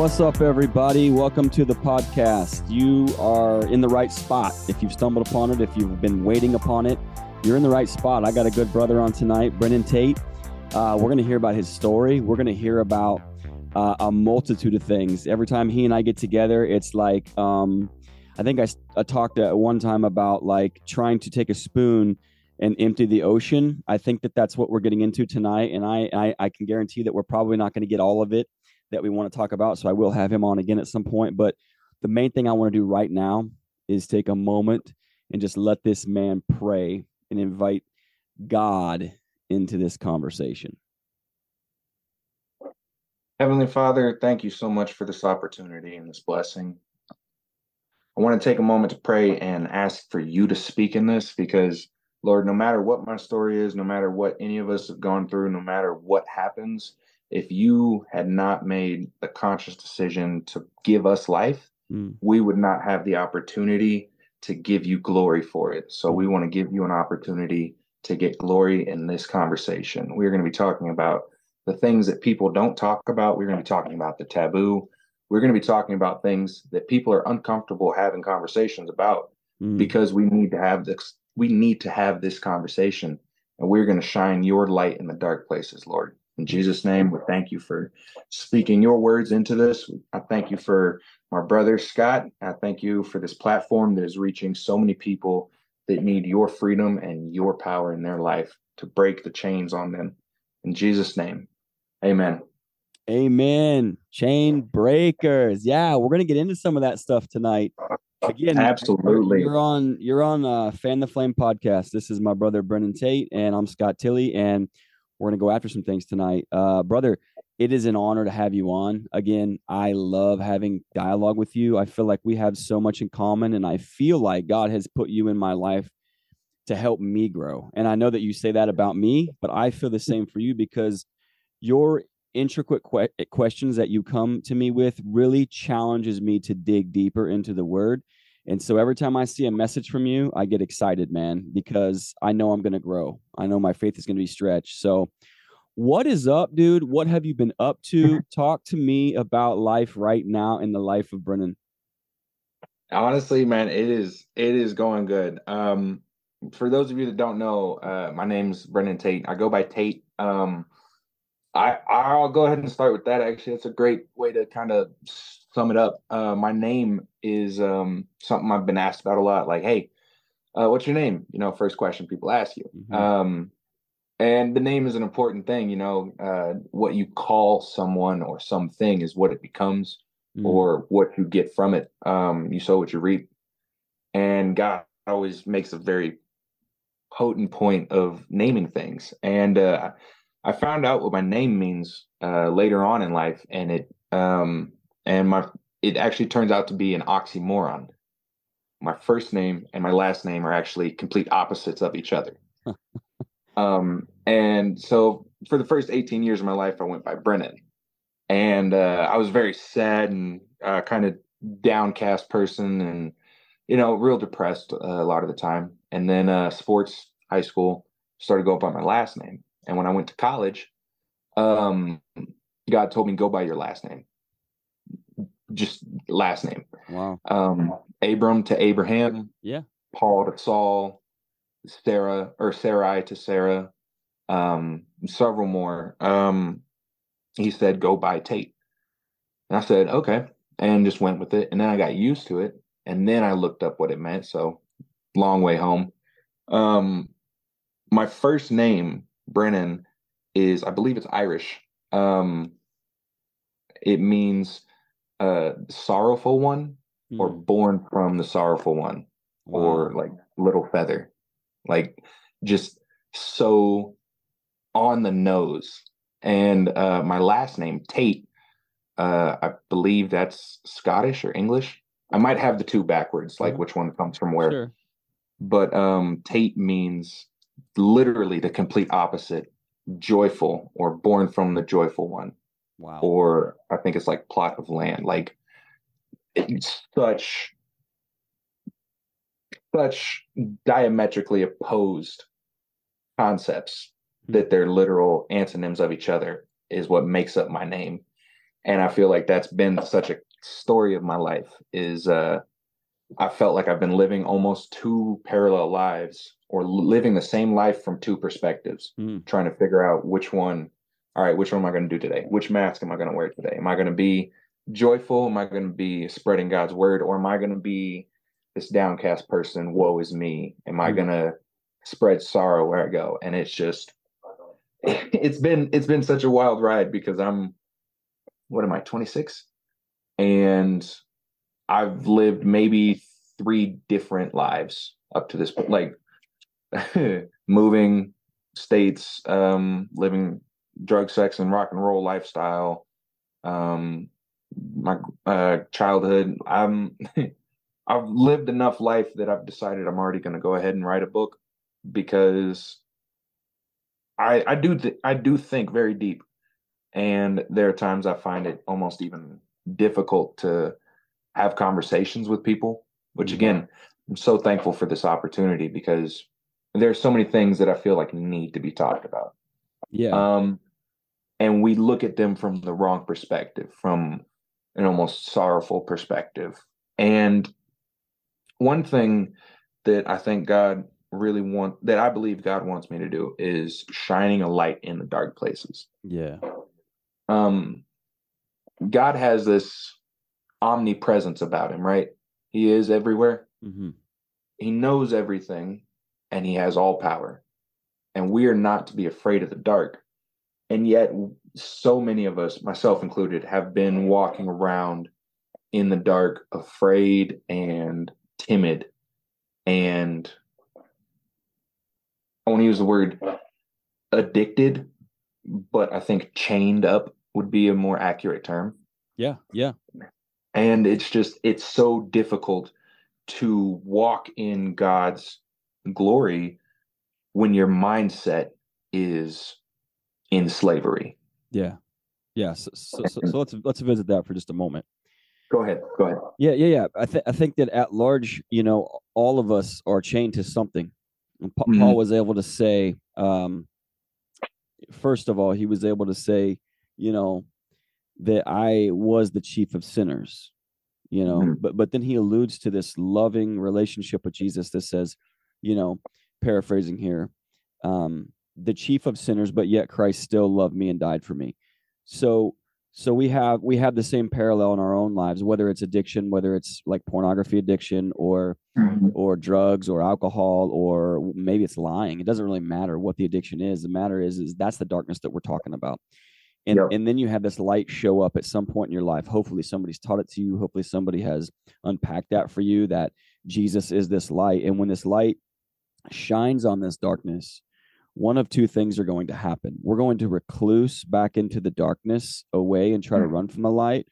What's up, everybody? Welcome to the podcast. You are in the right spot. If you've stumbled upon it, if you've been waiting upon it, you're in the right spot. I got a good brother on tonight, Brennen Tate. Uh, we're going to hear about his story. We're going to hear about uh, a multitude of things. Every time he and I get together, it's like, um, I think I, I talked at one time about like trying to take a spoon and empty the ocean. I think that that's what we're getting into tonight. And I, I, I can guarantee that we're probably not going to get all of it that we want to talk about. So I will have him on again at some point. But the main thing I want to do right now is take a moment and just let this man pray and invite God into this conversation. Heavenly Father, thank you so much for this opportunity and this blessing. I want to take a moment to pray and ask for you to speak in this because, Lord, no matter what my story is, no matter what any of us have gone through, no matter what happens, if you had not made the conscious decision to give us life, mm. we would not have the opportunity to give you glory for it. So we want to give you an opportunity to get glory in this conversation. We're going to be talking about the things that people don't talk about. We're going to be talking about the taboo. We're going to be talking about things that people are uncomfortable having conversations about mm. because we need to have this we need to have this conversation and we're going to shine your light in the dark places, Lord. In Jesus' name, we thank you for speaking your words into this. I thank you for my brother Scott. I thank you for this platform that is reaching so many people that need your freedom and your power in their life to break the chains on them. In Jesus' name, amen. Amen. Chain breakers. Yeah, we're gonna get into some of that stuff tonight. Again, absolutely. You're on you're on uh Fan the Flame podcast. This is my brother Brennen Tate, and I'm Scott Tilley, and we're going to go after some things tonight. Uh, brother, it is an honor to have you on. Again, I love having dialogue with you. I feel like we have so much in common, and I feel like God has put you in my life to help me grow. And I know that you say that about me, but I feel the same for you because your intricate que- questions that you come to me with really challenges me to dig deeper into the word and so every time I see a message from you, I get excited, man, because I know I'm going to grow. I know my faith is going to be stretched. So, what is up, dude? What have you been up to? Talk to me about life right now in the life of Brennen. Honestly, man, it is it is going good. Um, for those of you that don't know, uh, my name's Brennen Tate. I go by Tate. Um, I I'll go ahead and start with that. Actually, that's a great way to kind of sum it up. Uh, my name is um, something I've been asked about a lot. Like, hey, uh, what's your name? You know, first question people ask you. Mm-hmm. Um, and the name is an important thing. You know, uh, what you call someone or something is what it becomes, mm-hmm. or what you get from it. Um, you sow what you reap, and God always makes a very potent point of naming things. And uh, I found out what my name means uh, later on in life, and it um, and my it actually turns out to be an oxymoron. My first name and my last name are actually complete opposites of each other. um, and so for the first 18 years of my life, I went by Brennen, and uh, I was very sad and uh, kind of downcast person, and you know, real depressed uh, a lot of the time. And then uh, sports, high school, started going by my last name, and when I went to college, um, God told me go by your last name just last name. Wow. Um, Abram to Abraham. Yeah. Paul to Saul, Sarah or Sarai to Sarah, um, several more. Um, he said, go by Tate. And I said, okay. And just went with it. And then I got used to it. And then I looked up what it meant. So long way home. Um, my first name, Brennen, is I believe it's Irish. Um, it means uh sorrowful one mm. or hmm. born from the sorrowful one wow. or like little feather like just so on the nose and uh my last name tate uh i believe that's scottish or english i might have the two backwards like which one comes from where sure. but um tate means literally the complete opposite joyful or born from the joyful one Wow. Or I think it's like plot of land. Like it's such such diametrically opposed concepts hmm. that they're literal antonyms of each other is what makes up my name. and I feel like that's been such a story of my life. Is uh, I felt like I've been living almost two parallel lives, or living the same life from two perspectives, Mm. trying to figure out which one. All right, which one am I going to do today? Which mask am I going to wear today? Am I going to be joyful? Am I going to be spreading God's word, or am I going to be this downcast person? Woe is me. Am I Mm. going to spread sorrow where I go? And it's just, it's been it's been such a wild ride because I'm, what am I, 26, and I've lived maybe three different lives up to this point, like moving states, um, living drug, sex, and rock and roll lifestyle. Um, my uh, childhood. I'm I've lived enough life that I've decided I'm already going to go ahead and write a book because I I do th- I do think very deep, and there are times I find it almost even difficult to have conversations with people. Which Mhm. again, I'm so thankful for this opportunity because there's so many things that I feel like need to be talked about. Yeah. Um, and we look at them from the wrong perspective, from an almost sorrowful perspective. And one thing that I think God really want that I believe God wants me to do is shining a light in the dark places. yeah. Um, God has this omnipresence about him, right? He is everywhere. hmm He knows everything and he has all power. And we are not to be afraid of the dark. And yet, so many of us, myself included, have been walking around in the dark, afraid and timid. And I want to use the word addicted, but I think chained up would be a more accurate term Yeah. Yeah. and it's just it's so difficult to walk in god's glory when your mindset is in slavery Yeah. Yeah. So, so, so, so let's let's visit that for just a moment. go ahead go ahead Yeah, yeah, yeah. I think I think that at large, you know, all of us are chained to something. And Pa- Mhm. Paul was able to say, um, first of all, he was able to say, you know, that I was the chief of sinners. You know, Mhm. but but then he alludes to this loving relationship with Jesus that says, you know, paraphrasing here, um, the chief of sinners, but yet Christ still loved me and died for me. So so we have we have the same parallel in our own lives whether it's addiction whether it's like pornography addiction or mm-hmm. or drugs or alcohol or maybe it's lying. It doesn't really matter what the addiction is. The matter is is that's the darkness that we're talking about. And Yep. and then you have this light show up at some point in your life. Hopefully somebody's taught it to you. Hopefully somebody has unpacked that for you that jesus is this light. And when this light shines on this darkness one of two things are going to happen. We're going to recluse back into the darkness away and try to Mm. run from the light,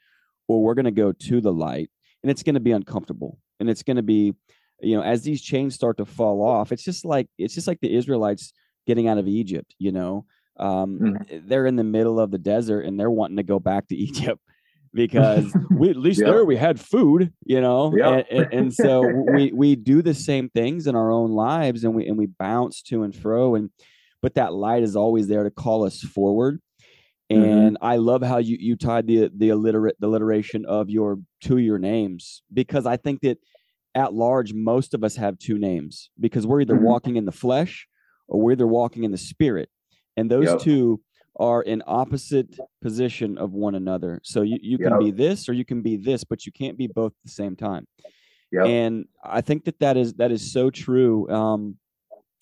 or we're going to go to the light and it's going to be uncomfortable. And it's going to be, you know, as these chains start to fall off, it's just like it's just like the Israelites getting out of Egypt, you know. Um, Mhm. they're in the middle of the desert and they're wanting to go back to Egypt because we at least Yep. there we had food, you know, Yep. and, and, and so we we do the same things in our own lives and we and we bounce to and fro and but that light is always there to call us forward. Mhm. And I love how you you tied the the alliterate the alliteration of your to your names because I think that at large most of us have two names because we're either Mhm. walking in the flesh or we're either walking in the spirit, and those Yep. two are in opposite position of one another. So you you can Yep. be this or you can be this, but you can't be both at the same time Yep. and i think that that is that is so true um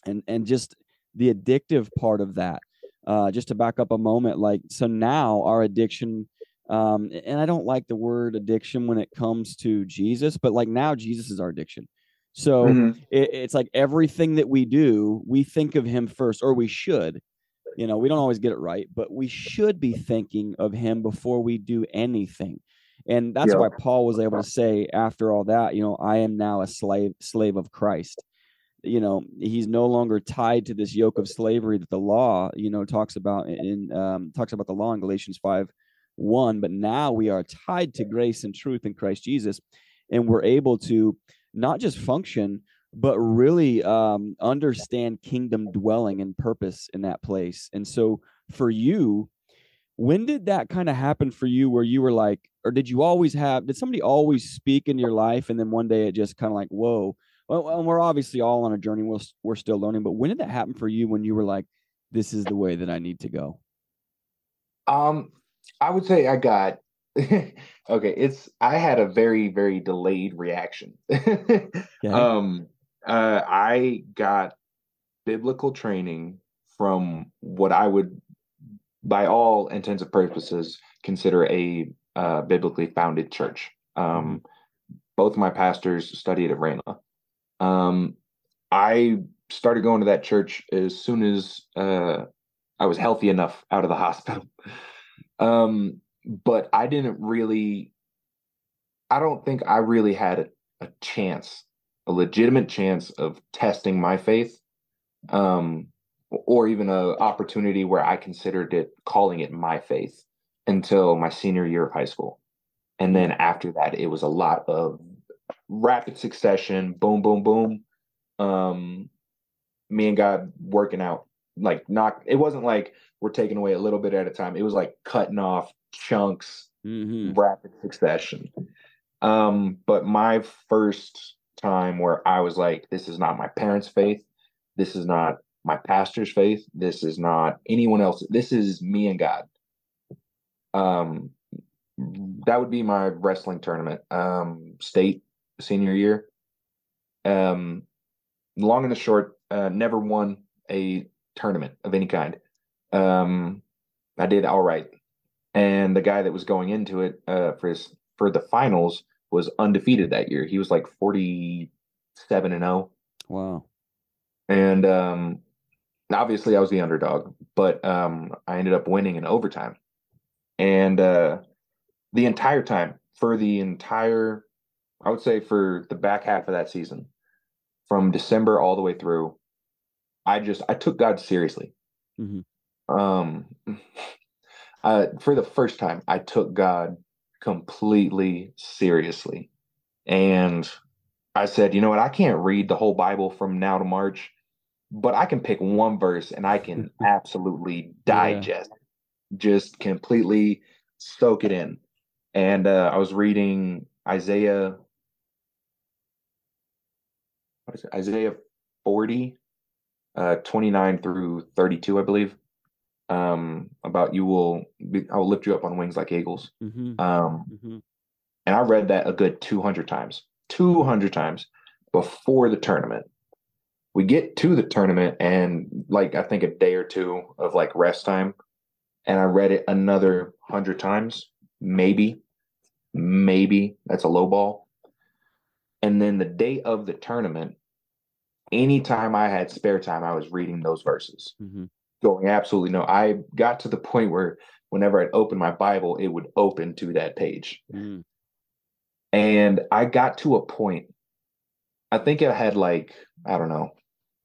and and just the addictive part of that uh just to back up a moment like so now our addiction um and i don't like the word addiction when it comes to jesus but like now jesus is our addiction so Mhm. it, it's like everything that we do we think of him first or we should you know we don't always get it right but we should be thinking of him before we do anything. And that's Yeah. why paul was able to say after all that you know i am now a slave slave of christ. You know he's no longer tied to this yoke of slavery that the law you know talks about in um, talks about the law in galatians 5 1 but now we are tied to grace and truth in christ jesus and we're able to not just function but really um, understand kingdom dwelling and purpose in that place and so for you when did that kind of happen for you where you were like or did you always have did somebody always speak in your life and then one day it just kind of like whoa. Well, we're obviously all on a journey we're, we're still learning but when did that happen for you when you were like this is the way that i need to go um i would say i got okay it's i had a very very delayed reaction. Okay. um uh i got biblical training from what i would by all intents and purposes, consider a uh, biblically founded church. Um, both my pastors studied at Rhema. Um, I started going to that church as soon as uh, I was healthy enough out of the hospital. Um, but I didn't really, I don't think I really had a chance, a legitimate chance of testing my faith um, or even an opportunity where I considered it calling it my faith until my senior year of high school. And then after that, it was a lot of rapid succession, boom, boom, boom. Um, me and God working out, like not, it wasn't like we're taking away a little bit at a time. It was like cutting off chunks, mm-hmm. rapid succession. Um, but my first time where I was like, this is not my parents' faith. This is not my pastor's faith. This is not anyone else. This is me and God. Um, that would be my wrestling tournament. Um, state senior year. Um, long and the short, uh, never won a tournament of any kind. Um, I did all right, and the guy that was going into it uh, for his for the finals was undefeated that year. He was like forty seven and zero. Oh. Wow. And um, obviously I was the underdog, but um, I ended up winning in overtime. And uh, the entire time, for the entire, I would say for the back half of that season, from December all the way through, I just I took God seriously. Mm-hmm. Um, uh, for the first time, I took God completely seriously, and I said, you know what? I can't read the whole Bible from now to March but I can pick one verse and I can absolutely digest, yeah. just completely soak it in. And uh, I was reading Isaiah, what is it? Isaiah 40, uh, 29 through 32, I believe. Um, about you will be, I will lift you up on wings like eagles. Mm-hmm. Um, mm-hmm. and I read that a good 200 times, 200 times before the tournament we get to the tournament and like I think a day or two of like rest time, and I read it another hundred times, maybe, maybe that's a low ball. And then the day of the tournament, anytime I had spare time, I was reading those verses. Mm-hmm. Going absolutely no. I got to the point where whenever I'd open my Bible, it would open to that page. Mm-hmm. And I got to a point, I think I had like, I don't know,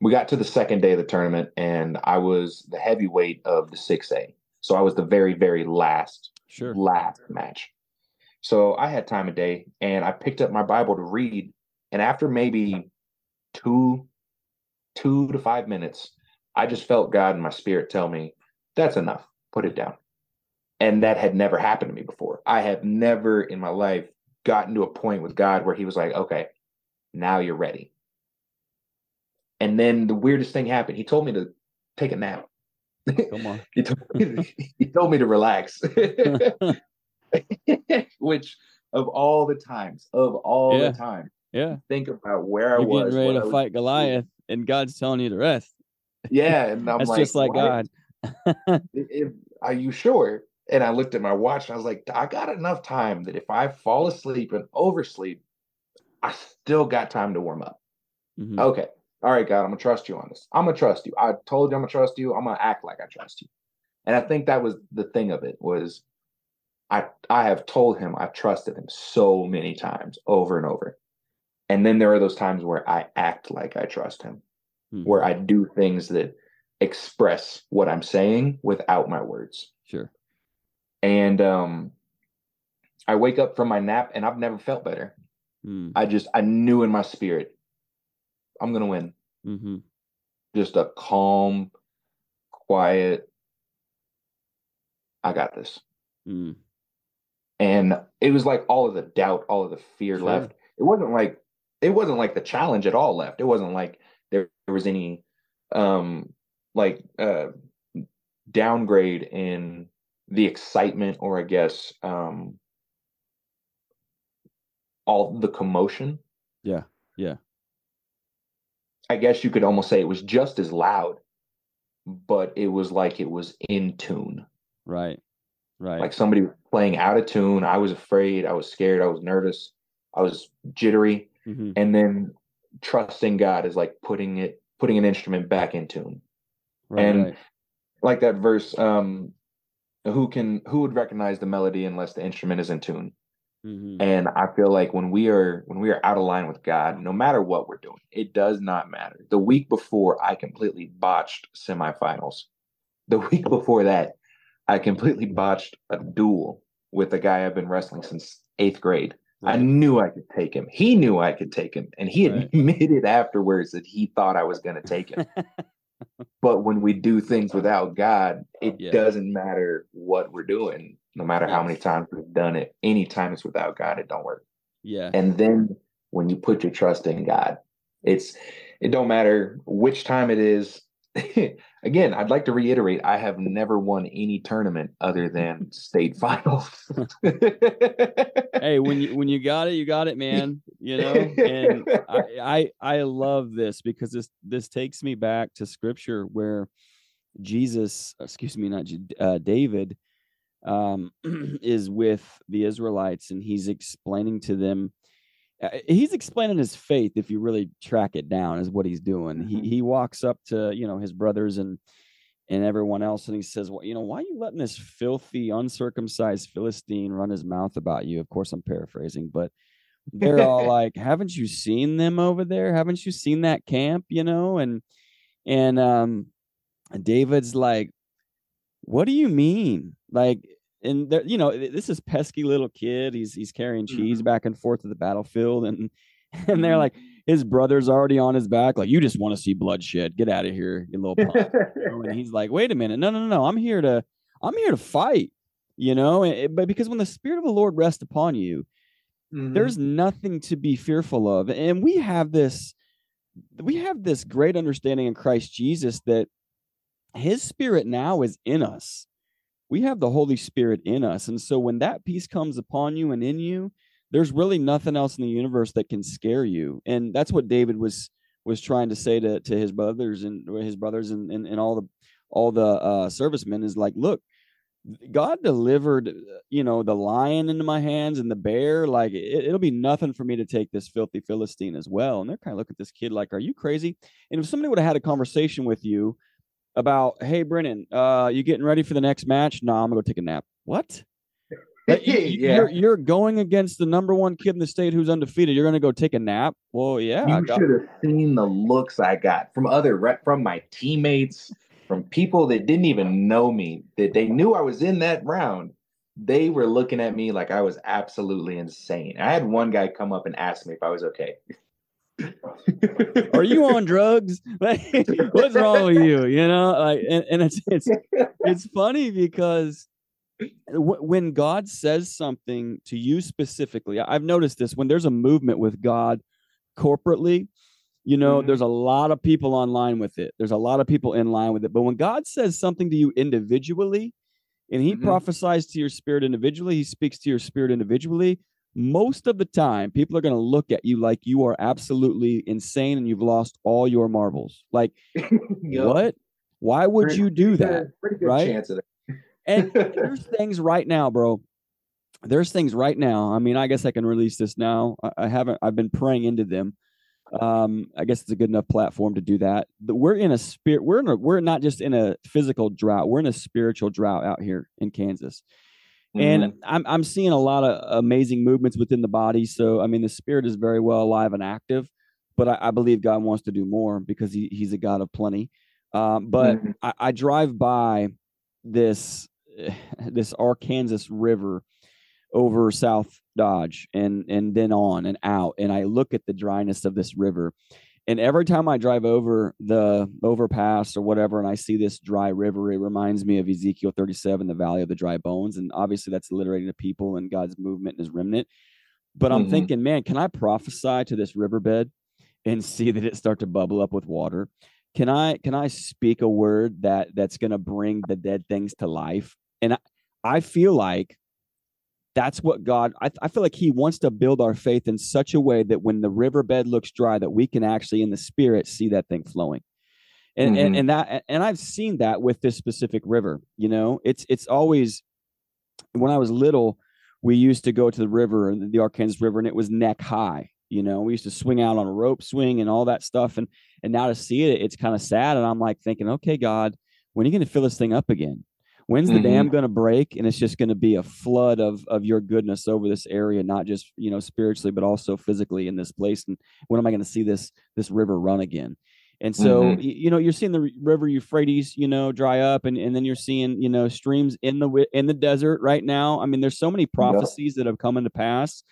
we got to the second day of the tournament and I was the heavyweight of the 6A. So I was the very, very last, sure. last match. So I had time of day and I picked up my Bible to read. And after maybe two, two to five minutes, I just felt God in my spirit tell me, that's enough, put it down. And that had never happened to me before. I have never in my life gotten to a point with God where he was like, okay, now you're ready. And then the weirdest thing happened. He told me to take a nap. Come on. he, told me to, he told me to relax. Which of all the times, of all yeah. the time, yeah. Think about where You're I was. Getting ready to fight Goliath, and God's telling you to rest. Yeah, and I'm like, just like what? God. are you sure? And I looked at my watch and I was like, I got enough time that if I fall asleep and oversleep, I still got time to warm up. Mm-hmm. Okay all right, God, I'm gonna trust you on this. I'm gonna trust you. I told you I'm gonna trust you. I'm gonna act like I trust you. And I think that was the thing of it was I I have told him I've trusted him so many times over and over. And then there are those times where I act like I trust him, mm-hmm. where I do things that express what I'm saying without my words. Sure. And um I wake up from my nap and I've never felt better. Mm. I just I knew in my spirit I'm gonna win. Mm-hmm. Just a calm, quiet, I got this. Mm. And it was like all of the doubt, all of the fear Sure. left. It wasn't like it wasn't like the challenge at all left. It wasn't like there, there was any um like uh downgrade in the excitement or I guess um all the commotion. Yeah, yeah. I guess you could almost say it was just as loud, but it was like it was in tune. Right. Right. Like somebody was playing out of tune. I was afraid, I was scared, I was nervous, I was jittery. Mhm. And then trusting God is like putting it putting an instrument back in tune. Right. and- right. Like that verse, um, who can who would recognize the melody unless the instrument is in tune? Mhm. And I feel like when we are when we are out of line with God, no matter what we're doing, it does not matter. The week before, I completely botched semifinals. The week before that, I completely botched a duel with a guy I've been wrestling since eighth grade. I knew I could take him. He knew I could take him, and he Right. admitted afterwards that he thought I was going to take him. but when we do things without God, it Yeah. doesn't matter what we're doing. No matter how many times we've done it, anytime it's without God, it don't work. yeah. And then when you put your trust in God, it's it don't matter which time it is. Again, I'd like to reiterate, I have never won any tournament other than state finals. hey, when you when you got it, you got it, man. You know, and I, I I love this because this this takes me back to scripture where Jesus, excuse me, not uh, David, um, is with the Israelites and he's explaining to them. Uh, He's explaining his faith. If you really track it down, is what he's doing. Mhm. He he walks up to you know his brothers and and everyone else, and he says, "Well, you know, why are you letting this filthy, uncircumcised Philistine run his mouth about you?" Of course, I'm paraphrasing, but they're all like, "Haven't you seen them over there? Haven't you seen that camp? You know?" And and um, David's like, "What do you mean?" Like, and there, you know, this is pesky little kid. He's he's carrying cheese back and forth to the battlefield, and and they're Mhm. like, his brother's already on his back. Like, you just want to see bloodshed. Get out of here, you little punk and he's like, wait a minute, no, no, no, no, I'm here to, I'm here to fight, you know, it- but because when the spirit of the Lord rests upon you, Mhm. there's nothing to be fearful of, and we have this, we have this great understanding in Christ Jesus that His Spirit now is in us. We have the Holy Spirit in us, and so when that peace comes upon you and in you, there's really nothing else in the universe that can scare you, and that's what David was was trying to say to to his brothers and his brothers and and, and all the all the uh servicemen is like look god delivered you know the lion into my hands and the bear. Like it, it'll be nothing for me to take this filthy philistine as well. And they're kind of looking at this kid like are you crazy? And if somebody would have had a conversation with you about hey brennen uh you getting ready for the next match no i'm gonna go take a nap what you- yeah. you're, you're going against the number one kid in the state who's undefeated you're gonna go take a nap well yeah I you should have seen the looks I got from other rep from my teammates, from people that didn't even know me, that they knew I was in that round. They were looking at me like I was absolutely insane. I had one guy come up and ask me if I was okay. Are you on drugs like what's wrong with you you know like and, and it's it's it's funny because when God says something to you specifically, I've noticed this when there's a movement with God corporately, you know, Mhm. there's a lot of people online with it. There's a lot of people in line with it. But when God says something to you individually, and He Mhm. prophesies to your spirit individually, He speaks to your spirit individually. Most of the time, people are going to look at you like you are absolutely insane and you've lost all your marbles. Like, Yup. what? Why would Pretty- you do pretty that? good- Pretty good right? chance of that. And there's things right now, bro. There's things right now. I mean, I guess I can release this now. I, I haven't. I've been praying into them. Um, I guess it's a good enough platform to do that. But we're in a spirit. We're in a, We're not just in a physical drought. We're in a spiritual drought out here in Kansas. And I'm I'm seeing a lot of amazing movements within the body. So I mean, the spirit is very well alive and active. But I, I believe God wants to do more because he, He's a God of plenty. Um, but Mhm. I, I drive by this this Arkansas River over South Dodge and and then on and out, and I look at the dryness of this river, And every time I drive over the overpass or whatever, and I see this dry river, it reminds me of Ezekiel 37, the valley of the dry bones. And obviously, that's alliterating to people and God's movement and his remnant. But I'm Mhm. thinking, man, can I prophesy to this riverbed and see that it start to bubble up with water? Can I can I speak a word that that's going to bring the dead things to life? And I, I feel like that's what God. I, I feel like He wants to build our faith in such a way that when the riverbed looks dry, that we can actually, in the spirit, see that thing flowing. And and, Mhm. and that and I've seen that with this specific river. You know, it's it's always when I was little, we used to go to the river, the Arkansas River, and it was neck high. You know, we used to swing out on a rope swing and all that stuff. And and now to see it, it's kind of sad. And I'm like thinking, okay, God, when are you going to fill this thing up again? When's the Mhm. dam going to break? And it's just going to be a flood of of your goodness over this area, not just you know spiritually, but also physically in this place. And when am I going to see this this river run again? And so, Mhm. y- you know, you're seeing the river Euphrates, you know, dry up, and, and then you're seeing, you know, streams in the in the desert right now. I mean, there's so many prophecies that have come into pass,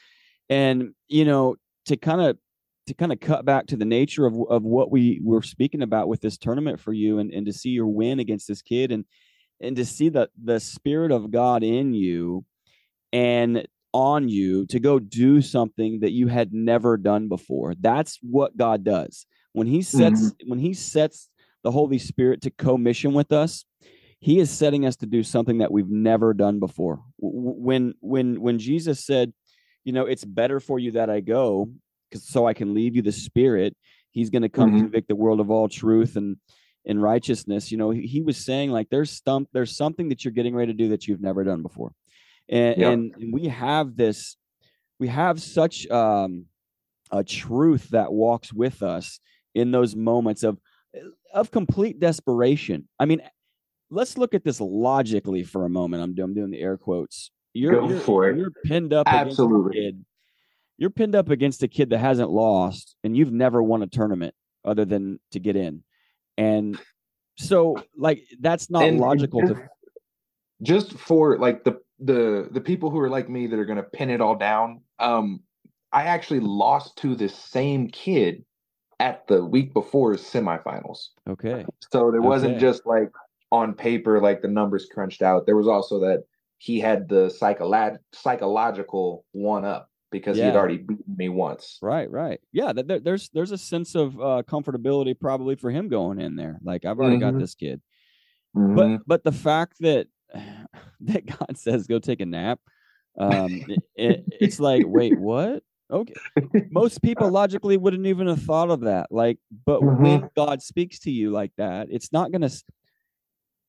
and you know, to kind of to kind of cut back to the nature of of what we were speaking about with this tournament for you, and and to see your win against this kid, and and to see the the spirit of God in you, and on you to go do something that you had never done before. That's what God does. When he sets when he sets the Holy Spirit to commission with us, he is setting us to do something that we've never done before. When when when Jesus said, you know, it's better for you that I go cuz so I can leave you the spirit, he's going to come Mhm. convict the world of all truth and and righteousness. You know, he, he was saying like there's some there's something that you're getting ready to do that you've never done before and, Yep. and we have this we have such um a truth that walks with us in those moments of of complete desperation i mean let's look at this logically for a moment i'm, doing- I'm doing the air quotes you're, Go you're, for it. you're pinned up against a Absolutely. kid you're pinned up against a kid that hasn't lost and you've never won a tournament other than to get in and so like that's not And- logical just, to just for like the the the people who are like me that are gonna pin it all down. Um, I actually lost to this same kid at the week before semifinals. okay So there wasn't Okay. just like on paper, like the numbers crunched out. There was also that he had the psycholo- psychological one up because he had already beaten me once. Right, right. Yeah, there, there's there's a sense of uh, comfortability probably for him going in there. Like I've already got Mhm. this kid. Mhm. But but the fact that that God says go take a nap, um, it, it, it's like wait what? Okay, most people logically wouldn't even have thought of that. Like, but Mhm. when God speaks to you like that, it's not gonna.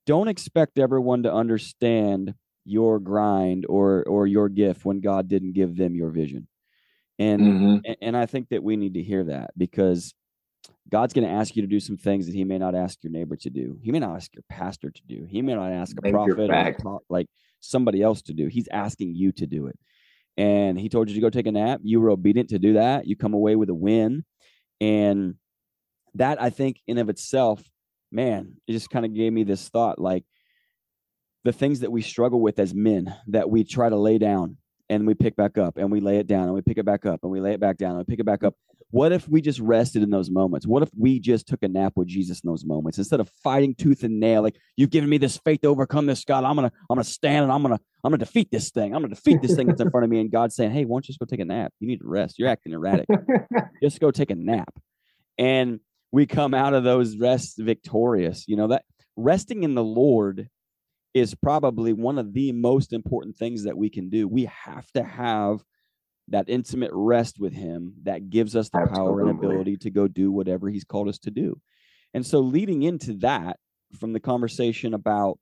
Don't expect everyone to understand your grind or or your gift when God didn't give them your vision. And Mhm. and, I think that we need to hear that because God's going to ask you to do some things that He may not ask your neighbor to do. He may not ask your pastor to do. He may not ask a prophet or pro- like somebody else to do. He's asking you to do it. And He told you to go take a nap. You were obedient to do that. You come away with a win, and that I think in of itself, man, it just kind of gave me this thought like the things that we struggle with as men that we try to lay down and we pick back up and we lay it down and we pick it back up and we lay it back down and we pick it back up. What if we just rested in those moments? What if we just took a nap with Jesus in those moments instead of fighting tooth and nail? Like you've given me this faith to overcome this, God. I'm gonna, I'm gonna stand and I'm gonna, I'm gonna defeat this thing. I'm gonna defeat this thing that's in front of me. And God's saying, Hey, why don't you just go take a nap? You need to rest. You're acting erratic. just go take a nap. And we come out of those rests victorious. You know, that resting in the Lord is probably one of the most important things that we can do. We have to have that intimate rest with him that gives us the power and ability to go do whatever he's called us to do. And so leading into that from the conversation about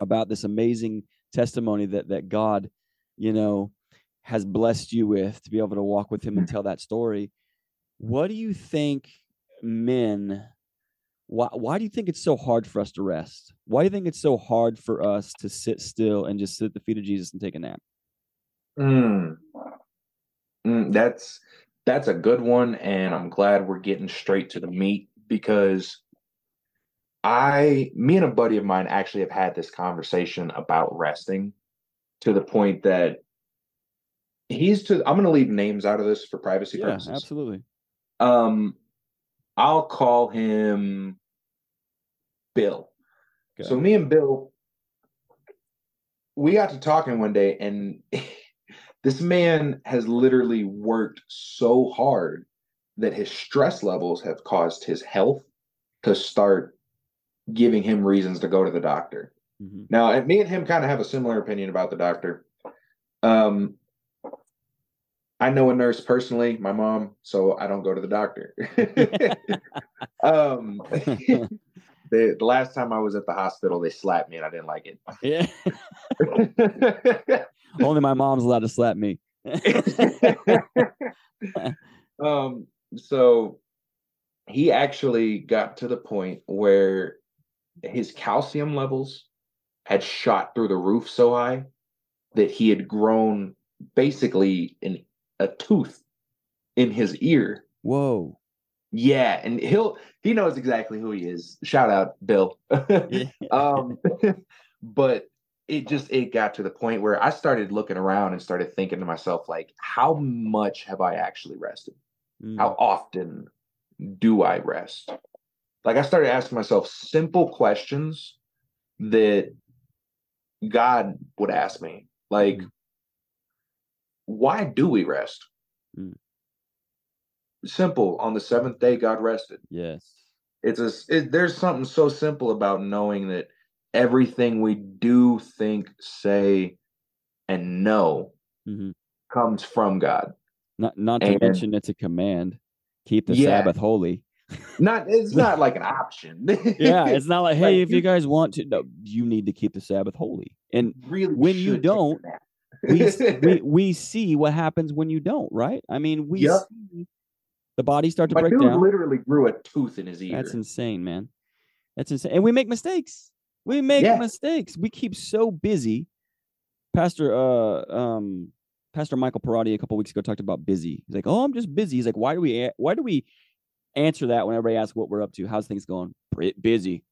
about this amazing testimony that that God, you know, has blessed you with to be able to walk with him and mm-hmm. tell that story. What do you think men why why do you think it's so hard for us to rest? Why do you think it's so hard for us to sit still and just sit at the feet of Jesus and take a nap? Mm. Mm, that's that's a good one, and I'm glad we're getting straight to the meat because I, me and a buddy of mine actually have had this conversation about resting to the point that he's to. I'm going to leave names out of this for privacy Yeah, purposes. absolutely. Um, I'll call him Bill. So me and Bill, we got to talking one day, and this man has literally worked so hard that his stress levels have caused his health to start giving him reasons to go to the doctor. Mhm. Now, me and him kind of have a similar opinion about the doctor. Um, I know a nurse personally, my mom, so I don't go to the doctor. um, the, the last time I was at the hospital, they slapped me and I didn't like it. Yeah. Only my mom's allowed to slap me. um, so he actually got to the point where his calcium levels had shot through the roof so high that he had grown basically an, a tooth in his ear. Whoa. Yeah, and he'll he knows exactly who he is. Shout out Bill. Um but it just it got to the point where I started looking around and started thinking to myself like how much have I actually rested? Mm. How often do I rest? Like I started asking myself simple questions that God would ask me. Like Mm. why do we rest? Mm. Simple. On the seventh day, God rested Yes. it's a it, there's something so simple about knowing that everything we do think say and know hmm comes from god Not not to And- mention it's a command. Keep the Yeah. Sabbath holy. not it's not like an option Yeah, it's not like, hey, Like, if you you- guys want to, no, you need to keep the Sabbath holy. And really when you don't, we we we see what happens when you don't, right? I mean, we Yep. see the body start to my break dude down. literally grew a tooth in his ear That's insane, man. That's insane. And we make mistakes. We make Yeah. mistakes. We keep so busy. Pastor uh um Pastor Michael Parati a couple weeks ago talked about busy. He's like, "Oh, I'm just busy." He's like, "Why do we why do we answer that when everybody asks what we're up to? How's things going? "Bri- Busy."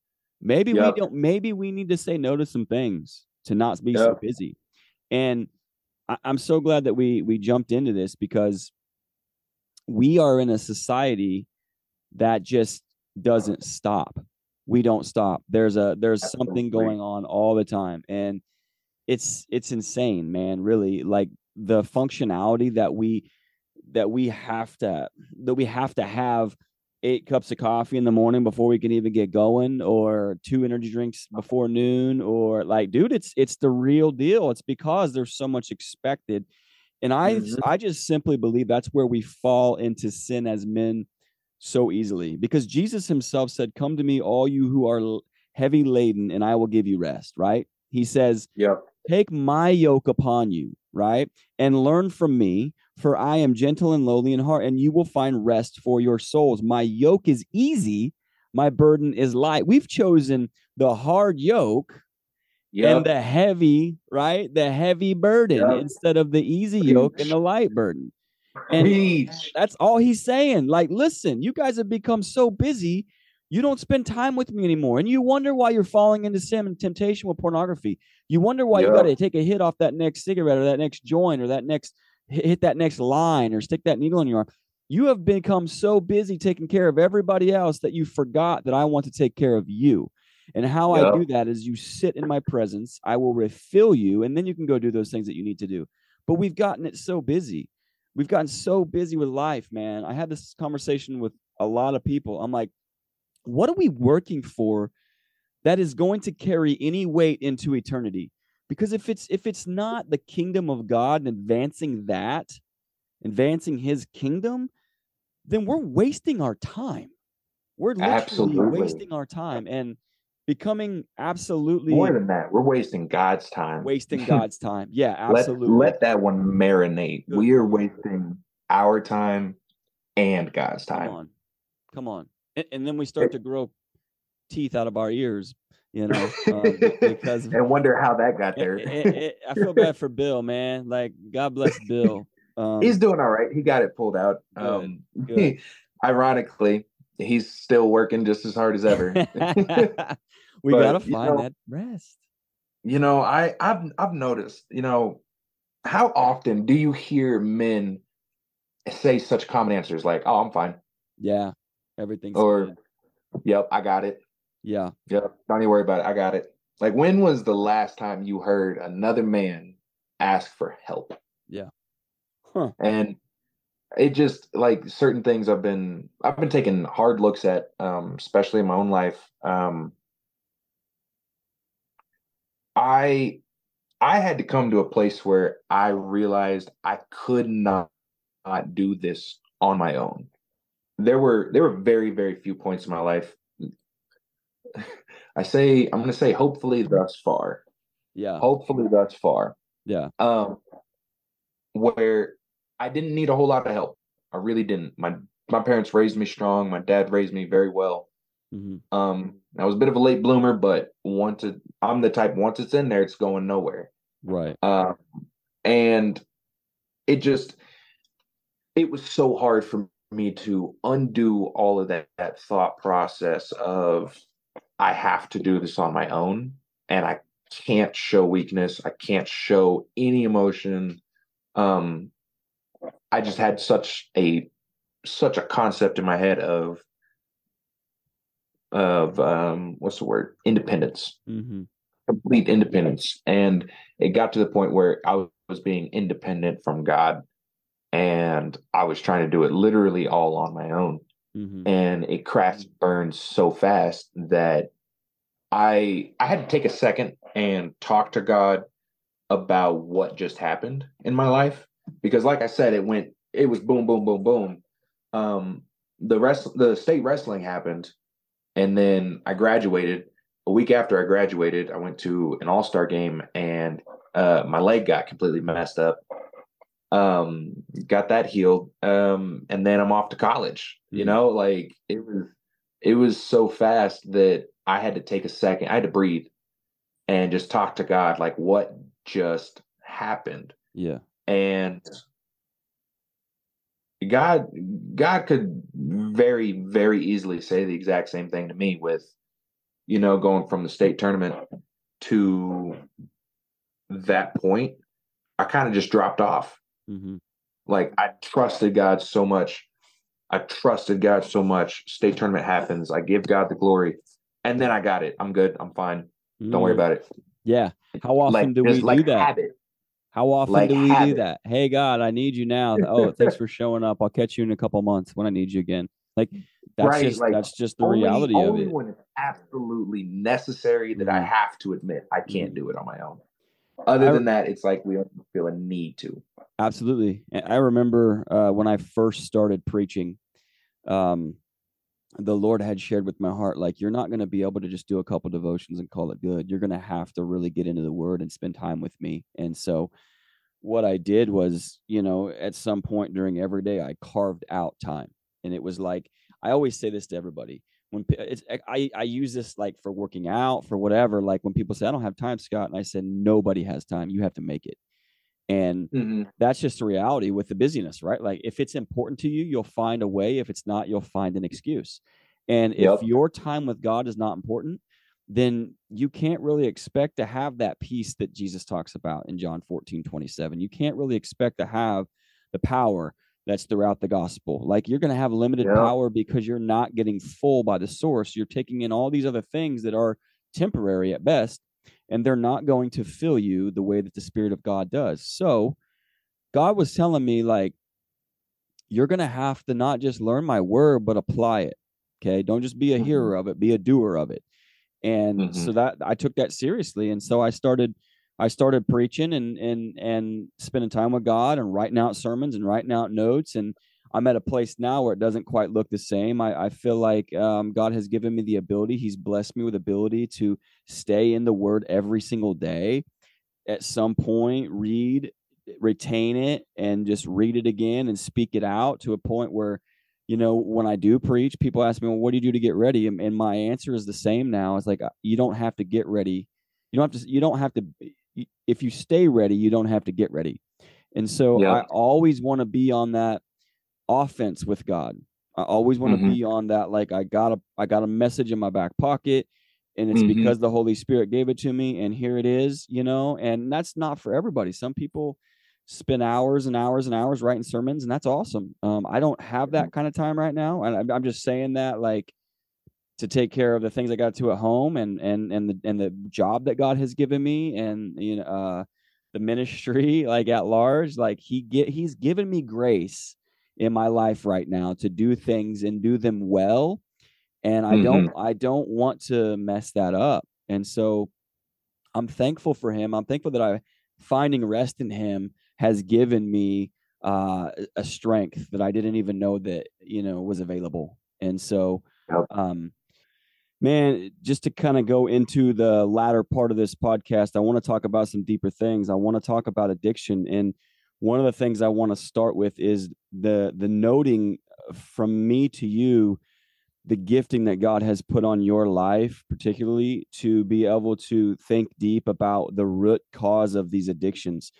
Maybe Yep. we don't maybe we need to say no to some things to not be so busy. And I, I'm so glad that we we jumped into this because we are in a society that just doesn't stop. We don't stop. There's a there's something going on all the time and it's it's insane, man, really. Like the functionality that we that we have to that we have to have eight cups of coffee in the morning before we can even get going or two energy drinks before noon or like dude it's it's the real deal it's because there's so much expected and i Mhm. i just simply believe that's where we fall into sin as men so easily because jesus himself said come to me all you who are heavy laden and i will give you rest right he says yep Take my yoke upon you, right? And learn from me, for I am gentle and lowly in heart, and you will find rest for your souls. My yoke is easy, my burden is light. We've chosen the hard yoke yep and the heavy, right? The heavy burden Yep. instead of the easy yoke and the light burden. and- Preach. That's all he's saying. Like, listen, you guys have become so busy, you don't spend time with me anymore. And you wonder why you're falling into sin and temptation with pornography. You wonder why you got to take a hit off that next cigarette or that next joint or that next hit hit that next line or stick that needle in your arm. You have become so busy taking care of everybody else that you forgot that I want to take care of you. And how I do that is you sit in my presence, I will refill you, and then you can go do those things that you need to do. But we've gotten it so busy. We've gotten so busy with life, man. I had this conversation with a lot of people. I'm like, what are we working for that is going to carry any weight into eternity? Because if it's if it's not the kingdom of God and advancing that, advancing his kingdom, then we're wasting our time. We're literally Absolutely. wasting our time and becoming absolutely more than that we're wasting god's time wasting God's time. Yeah, absolutely. let let that one marinate Good we are wasting our time and god's time. Come on, come on, and, and then we start to grow teeth out of our ears, you know, um, because and wonder how that got it- there it- it- I feel bad for Bill, man. Like, God bless Bill. Um, he's doing all right he got it pulled out Good, um good. ironically he's still working just as hard as ever we But, gotta you find know, that rest. you know i i've i've noticed you know how often do you hear men say such common answers like oh i'm fine Yeah, Everything's or good. yep, I got it. Yeah. Yep, don't even worry about it. I got it. Like when was the last time you heard another man ask for help? Yeah. Huh. And it just like certain things I've been I've been taking hard looks at, um, especially in my own life. Um, I I had to come to a place where I realized I could not, not do this on my own. There were there were very very few points in my life. I say I'm going to say hopefully thus far. Yeah. Hopefully thus far. Yeah. Um where I didn't need a whole lot of help. I really didn't. My my parents raised me strong. My dad raised me very well. Hmm Um, I was a bit of a late bloomer, but once it, I'm the type once it's in there, it's going nowhere. Right. Um, and it just it was so hard for me to undo all of that, that thought process of I have to do this on my own, and I can't show weakness. I can't show any emotion. Um, I just had such a such a concept in my head of of um what's the word? Independence. Hmm complete independence. And it got to the point where i was being independent from god and i was trying to do it literally all on my own. Hmm and it crashed burned so fast that i i had to take a second and talk to god about what just happened in my life because like i said it went it was boom boom boom boom. Um the rest the state wrestling happened and then i graduated. A week after i graduated i went to an all-star game and uh my leg got completely messed up. Um got that healed. Um and then i'm off to college you Mhm. know? Like it was it was so fast that i had to take a second i had to breathe and just talk to god like what just happened? Yeah. and God God could very very easily say the exact same thing to me with you know going from the state tournament to that point I kind of just dropped off. Hmm like I trusted God so much. I trusted God so much. State tournament happens. I give God the glory and then I got it. I'm good. I'm fine. Don't worry about it. Mm-hmm. Yeah. How often like do we do like that? habit How often like do we do that? Hey God, I need you now. Oh, thanks for showing up. I'll catch you in a couple months when I need you again. Like that's Right, just like, that's just the only, reality of it. only when it's absolutely necessary that I Mhm. have to admit I can't Mhm. do it on my own. Other I- than that, it's like we don't feel a need to. Absolutely. I remember uh, when I first started preaching, um, the Lord had shared with my heart, like, you're not going to be able to just do a couple devotions and call it good. You're going to have to really get into the word and spend time with me. And so, what I did was, you know, at some point during every day, I carved out time. And it was like, I always say this to everybody. When it's, I, I use this like for working out, for whatever. Like when people say, I don't have time, Scott. And I said, nobody has time. You have to make it. And mm-hmm. that's just the reality with the busyness, right? Like if it's important to you, you'll find a way. If it's not, you'll find an excuse. And Yep. if your time with God is not important, then you can't really expect to have that peace that Jesus talks about in John 14, 27. You can't really expect to have the power that's throughout the gospel. Like you're going to have limited power because you're not getting full by the source. You're taking in all these other things that are temporary at best, and they're not going to fill you the way that the Spirit of God does. So, God was telling me, like, you're going to have to not just learn my word, but apply it. Okay. Don't just be a Mhm. hearer of it, be a doer of it. And Mhm. so that I took that seriously. And so I started, I started preaching and, and, and spending time with God and writing out sermons and writing out notes. And I'm at a place now where it doesn't quite look the same. I, I feel like um, God has given me the ability, He's blessed me with ability to stay in the word every single day. At some point, read, retain it, and just read it again and speak it out to a point where, you know, when I do preach, people ask me, well, what do you do to get ready? And, and my answer is the same now. It's like, uh, you don't have to get ready. You don't have to, you don't have to, if you stay ready, you don't have to get ready. And so Yeah. I always want to be on that offense with God. I always want to Mhm. be on that like I got a I got a message in my back pocket and it's Mhm. because the Holy Spirit gave it to me and here it is, you know, and that's not for everybody. Some people spend hours and hours and hours writing sermons, and that's awesome. Um, I don't have that kind of time right now, and I'm, I'm just saying that like to take care of the things I got to at home and and and the and the job that God has given me and you know uh the ministry like at large like he get he's given me grace in my life right now to do things and do them well and I mm-hmm. don't I don't want to mess that up and so I'm thankful for him I'm thankful that I finding rest in him has given me uh a strength that I didn't even know that you know was available and so um man, just to kind of go into the latter part of this podcast, I want to talk about some deeper things. I want to talk about addiction. And one of the things I want to start with is the the noting from me to you the gifting that God has put on your life, particularly to be able to think deep about the root cause of these addictions.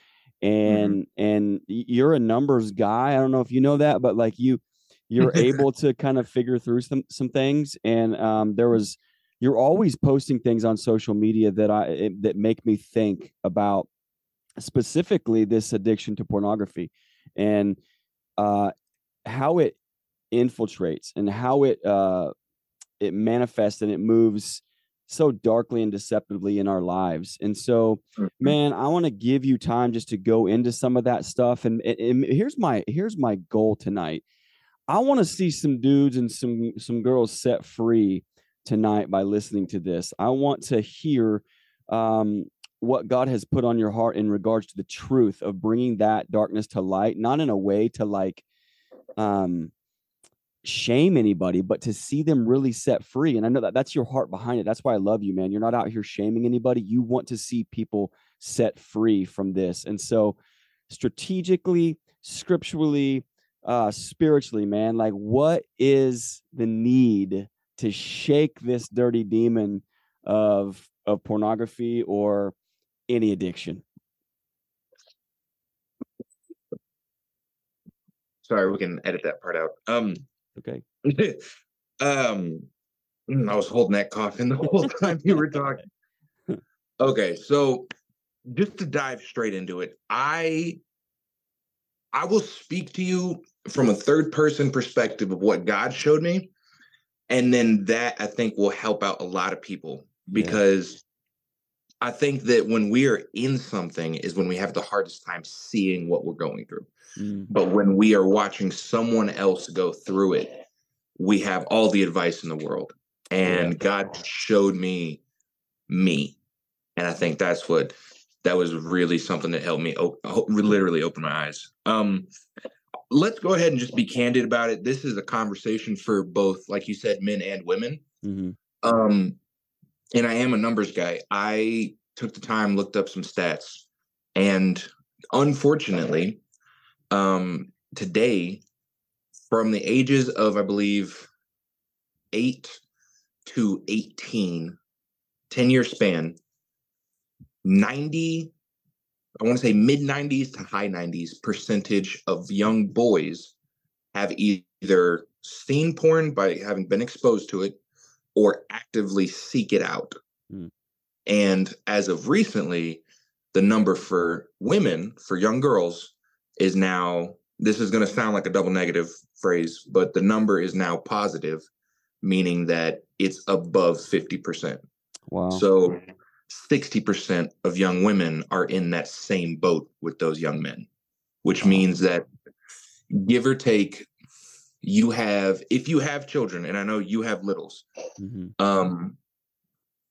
And mm-hmm. and you're a numbers guy. I don't know if you know that, but like you you're able to kind of figure through some some things and um, there was you're always posting things on social media that i it, that make me think about specifically this addiction to pornography and uh, how it infiltrates and how it uh, it manifests and it moves so darkly and deceptively in our lives. And so, mm-hmm. man, I want to give you time just to go into some of that stuff. And, and, and, here's my here's my goal tonight I want to see some dudes and some some girls set free tonight by listening to this. I want to hear um, what God has put on your heart in regards to the truth of bringing that darkness to light, not in a way to like um, shame anybody, but to see them really set free. And I know that that's your heart behind it. That's why I love you, man. You're not out here shaming anybody. You want to see people set free from this. And so, strategically, scripturally, uh spiritually man like what is the need to shake this dirty demon of of pornography or any addiction sorry we can edit that part out um okay um i was holding that coffin the whole time you were talking okay so just to dive straight into it i I will speak to you from a third person perspective of what God showed me. And then that I think will help out a lot of people because. I think that when we are in something is when we have the hardest time seeing what we're going through. Mm. But when we are watching someone else go through it, we have all the advice in the world. And yeah. God showed me me. And I think that's what that was really something that helped me op- literally open my eyes. Um, let's go ahead and just be candid about it. This is a conversation for both, like you said, men and women. Mm-hmm. Um, and I am a numbers guy. I took the time, looked up some stats, and unfortunately, um, today, from the ages of I believe eight to 18, 10 year span, 90 I want to say mid 90s to high 90s percentage of young boys have either seen porn by having been exposed to it or actively seek it out. Mm. And as of recently, the number for women, for young girls, is now this is going to sound like a double negative phrase, but the number is now positive, meaning that it's above 50%. Wow. So 60% of young women are in that same boat with those young men, which means that give or take, you have, if you have children, and I know you have littles, mm-hmm. um,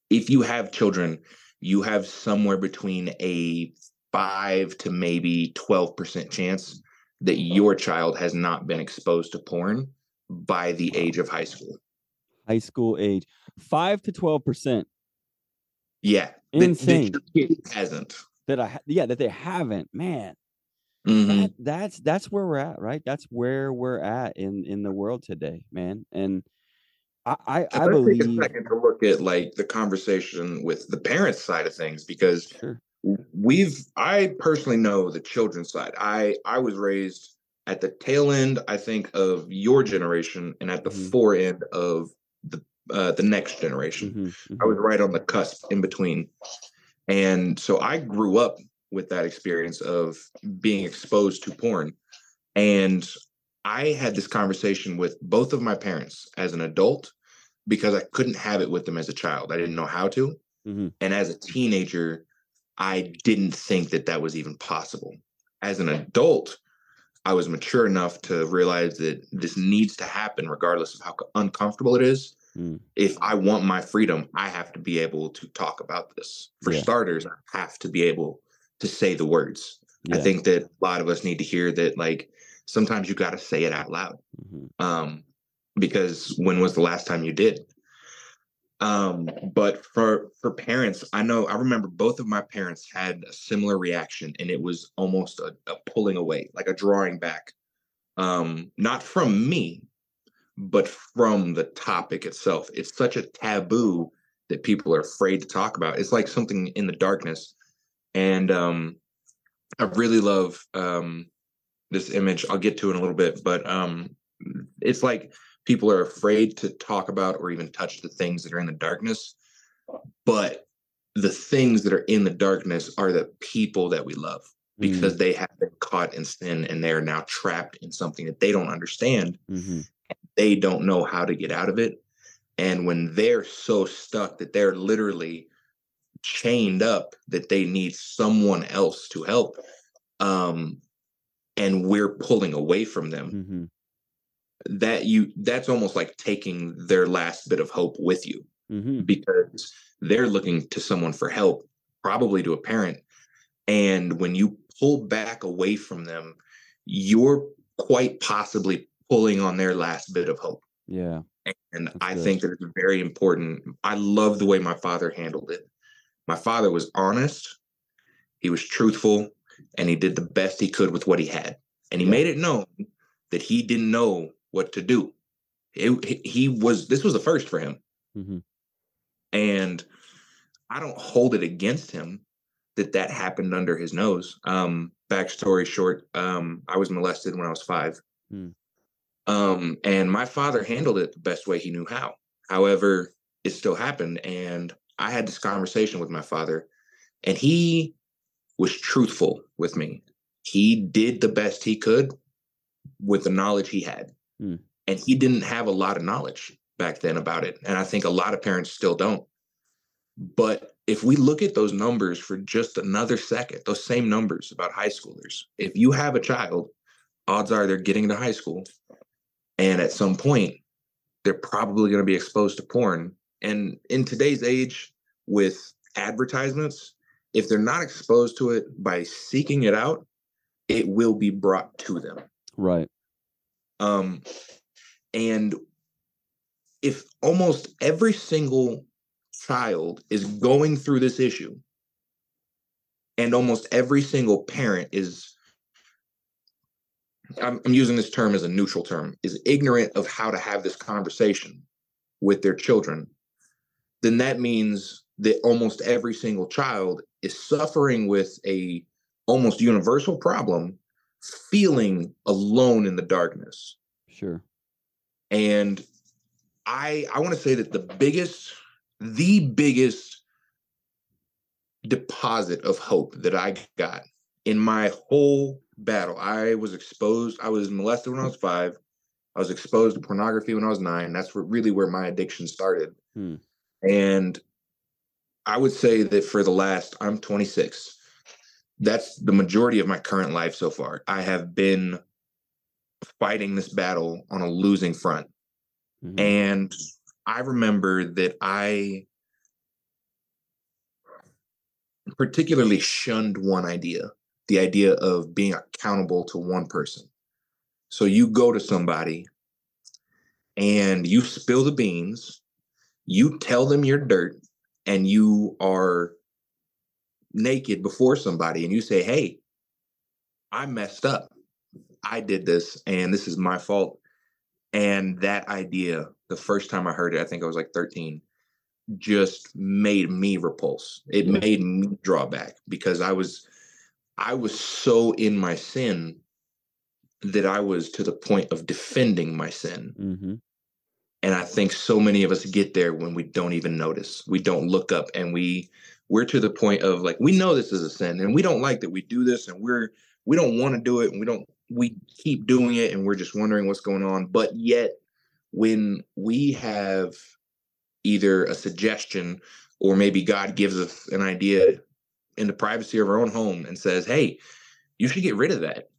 if you have children, you have somewhere between a five to maybe 12% chance that your child has not been exposed to porn by the age of high school. High school age, five to 12%. Yeah, insane. That, hasn't. That I yeah that they haven't. Man, mm-hmm. that, that's that's where we're at, right? That's where we're at in in the world today, man. And I I, I believe take a second to look at like the conversation with the parents side of things because sure. we've I personally know the children's side. I I was raised at the tail end, I think, of your generation and at the mm-hmm. fore end of the uh, the next generation. Mm-hmm, mm-hmm. I was right on the cusp in between. And so I grew up with that experience of being exposed to porn. And I had this conversation with both of my parents as an adult because I couldn't have it with them as a child. I didn't know how to. Mm-hmm. And as a teenager, I didn't think that that was even possible. As an adult, I was mature enough to realize that this needs to happen regardless of how uncomfortable it is. Mm. If I want my freedom, I have to be able to talk about this. For Yeah. starters, I have to be able to say the words. I think that a lot of us need to hear that, like, sometimes you got to say it out loud. Mhm. Um, because when was the last time you did? Um, but for for parents, I know I remember both of my parents had a similar reaction, and it was almost a, a pulling away, like a drawing back. Um, not from me, but from the topic itself. It's such a taboo that people are afraid to talk about. It's like something in the darkness. And um I really love um this image. I'll get to in a little bit, but um it's like people are afraid to talk about or even touch the things that are in the darkness. But the things that are in the darkness are the people that we love because they have been caught in sin and they are now trapped in something that they don't understand Mhm. they don't know how to get out of it. And when they're so stuck that they're literally chained up that they need someone else to help, um, and we're pulling away from them, Mhm. that you that's almost like taking their last bit of hope with you Mhm. because they're looking to someone for help, probably to a parent. And when you pull back away from them, you're quite possibly pulling on their last bit of hope. Yeah. And That's I good. think that it's very important. I love the way my father handled it. My father was honest, he was truthful, and he did the best he could with what he had. And he Yeah. made it known that he didn't know what to do. It- he- was this was the first for him. Mm-hmm. And I don't hold it against him that that happened under his nose. Um, backstory short, um, I was molested when I was five. Hmm. Um, and my father handled it the best way he knew how. However, it still happened. And I had this conversation with my father, and he was truthful with me. He did the best he could with the knowledge he had. Hmm. And he didn't have a lot of knowledge back then about it. And I think a lot of parents still don't. But if we look at those numbers for just another second, those same numbers about high schoolers, if you have a child, odds are they're getting to high school. And at some point, they're probably going to be exposed to porn. And in today's age, with advertisements, if they're not exposed to it by seeking it out, it will be brought to them. Right. Um, and if almost every single child is going through this issue, and almost every single parent is, I'm, I'm using this term as a neutral term, is ignorant of how to have this conversation with their children, then that means that almost every single child is suffering with a almost universal problem feeling alone in the darkness Sure. and i i want to say that the biggest the biggest deposit of hope that i got in my whole battle i was exposed i was molested when i was five i was exposed to pornography when i was nine that's where, really where my addiction started Hmm. And i would say that for the last i'm 26 that's the majority of my current life so far i have been fighting this battle on a losing front Mhm. and I remember that I particularly shunned one idea the idea of being accountable to one person. So you go to somebody and you spill the beans, you tell them you're dirt, and you are naked before somebody, and you say, Hey, I messed up. I did this, and this is my fault. And that idea, the first time I heard it, I think I was like 13, just made me repulse. It made me draw back because I was I was so in my sin that I was to the point of defending my sin. Mhm. And I think so many of us get there when we don't even notice. We don't look up and we we're to the point of like we know this is a sin and we don't like that we do this and we're we don't want to do it and we don't we keep doing it and we're just wondering what's going on. But yet when we have either a suggestion or maybe god gives us an idea in the privacy of our own home and says hey you should get rid of that.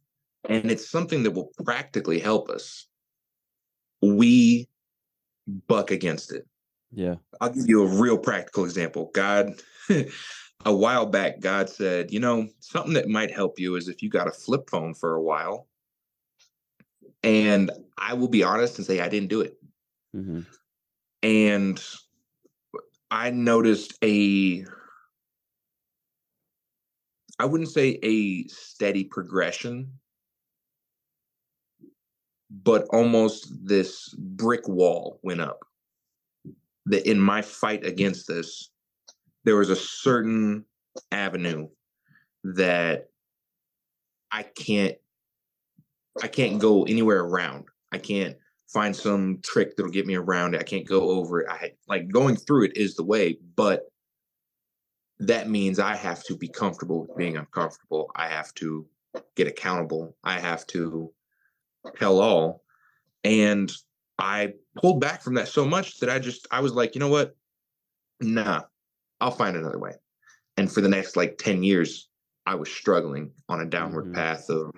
And it's something that will practically help us. We buck against it Yeah. I'll give you a real practical example. God, a while back, God said, you know, something that might help you is if you got a flip phone for a while. And I will be honest and say I didn't do it. hmm And I noticed a, I wouldn't say a steady progression, but almost this brick wall went up. That in my fight against this, there was a certain avenue that I can't I can't go anywhere around. I can't find some trick that'll get me around it. I can't go over it. I like going through it is the way, but that means I have to be comfortable with being uncomfortable. I have to get accountable. I have to all. And I pulled back from that so much that I just I was like, you know what? Nah, I'll find another way. And for the next like 10 years, I was struggling on a downward Mhm. path of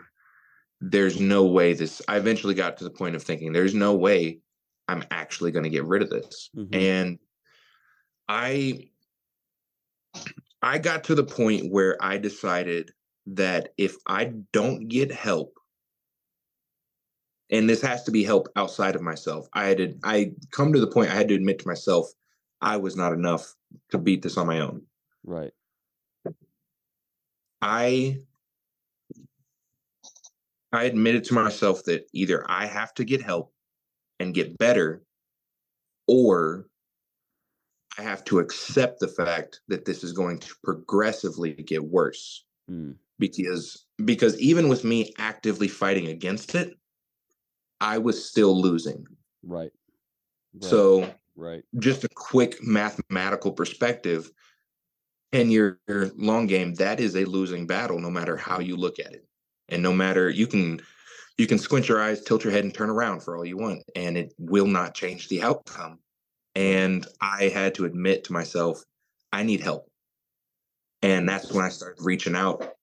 there's no way this I eventually got to the point of thinking there's no way I'm actually going to get rid of this. Mhm. And I I got to the point where I decided that if I don't get help and this has to be help outside of myself. I had to I come to the point I had to admit to myself I was not enough to beat this on my own. Right. I I admitted to myself that either I have to get help and get better or I have to accept the fact that this is going to progressively get worse Mm. because because even with me actively fighting against it I was still losing. Right. Right. So Right. just a quick mathematical perspective 10 year long game that is a losing battle no matter how you look at it and no matter you can you can squint your eyes tilt your head and turn around for all you want and it will not change the outcome and i had to admit to myself i need help and that's when i started reaching out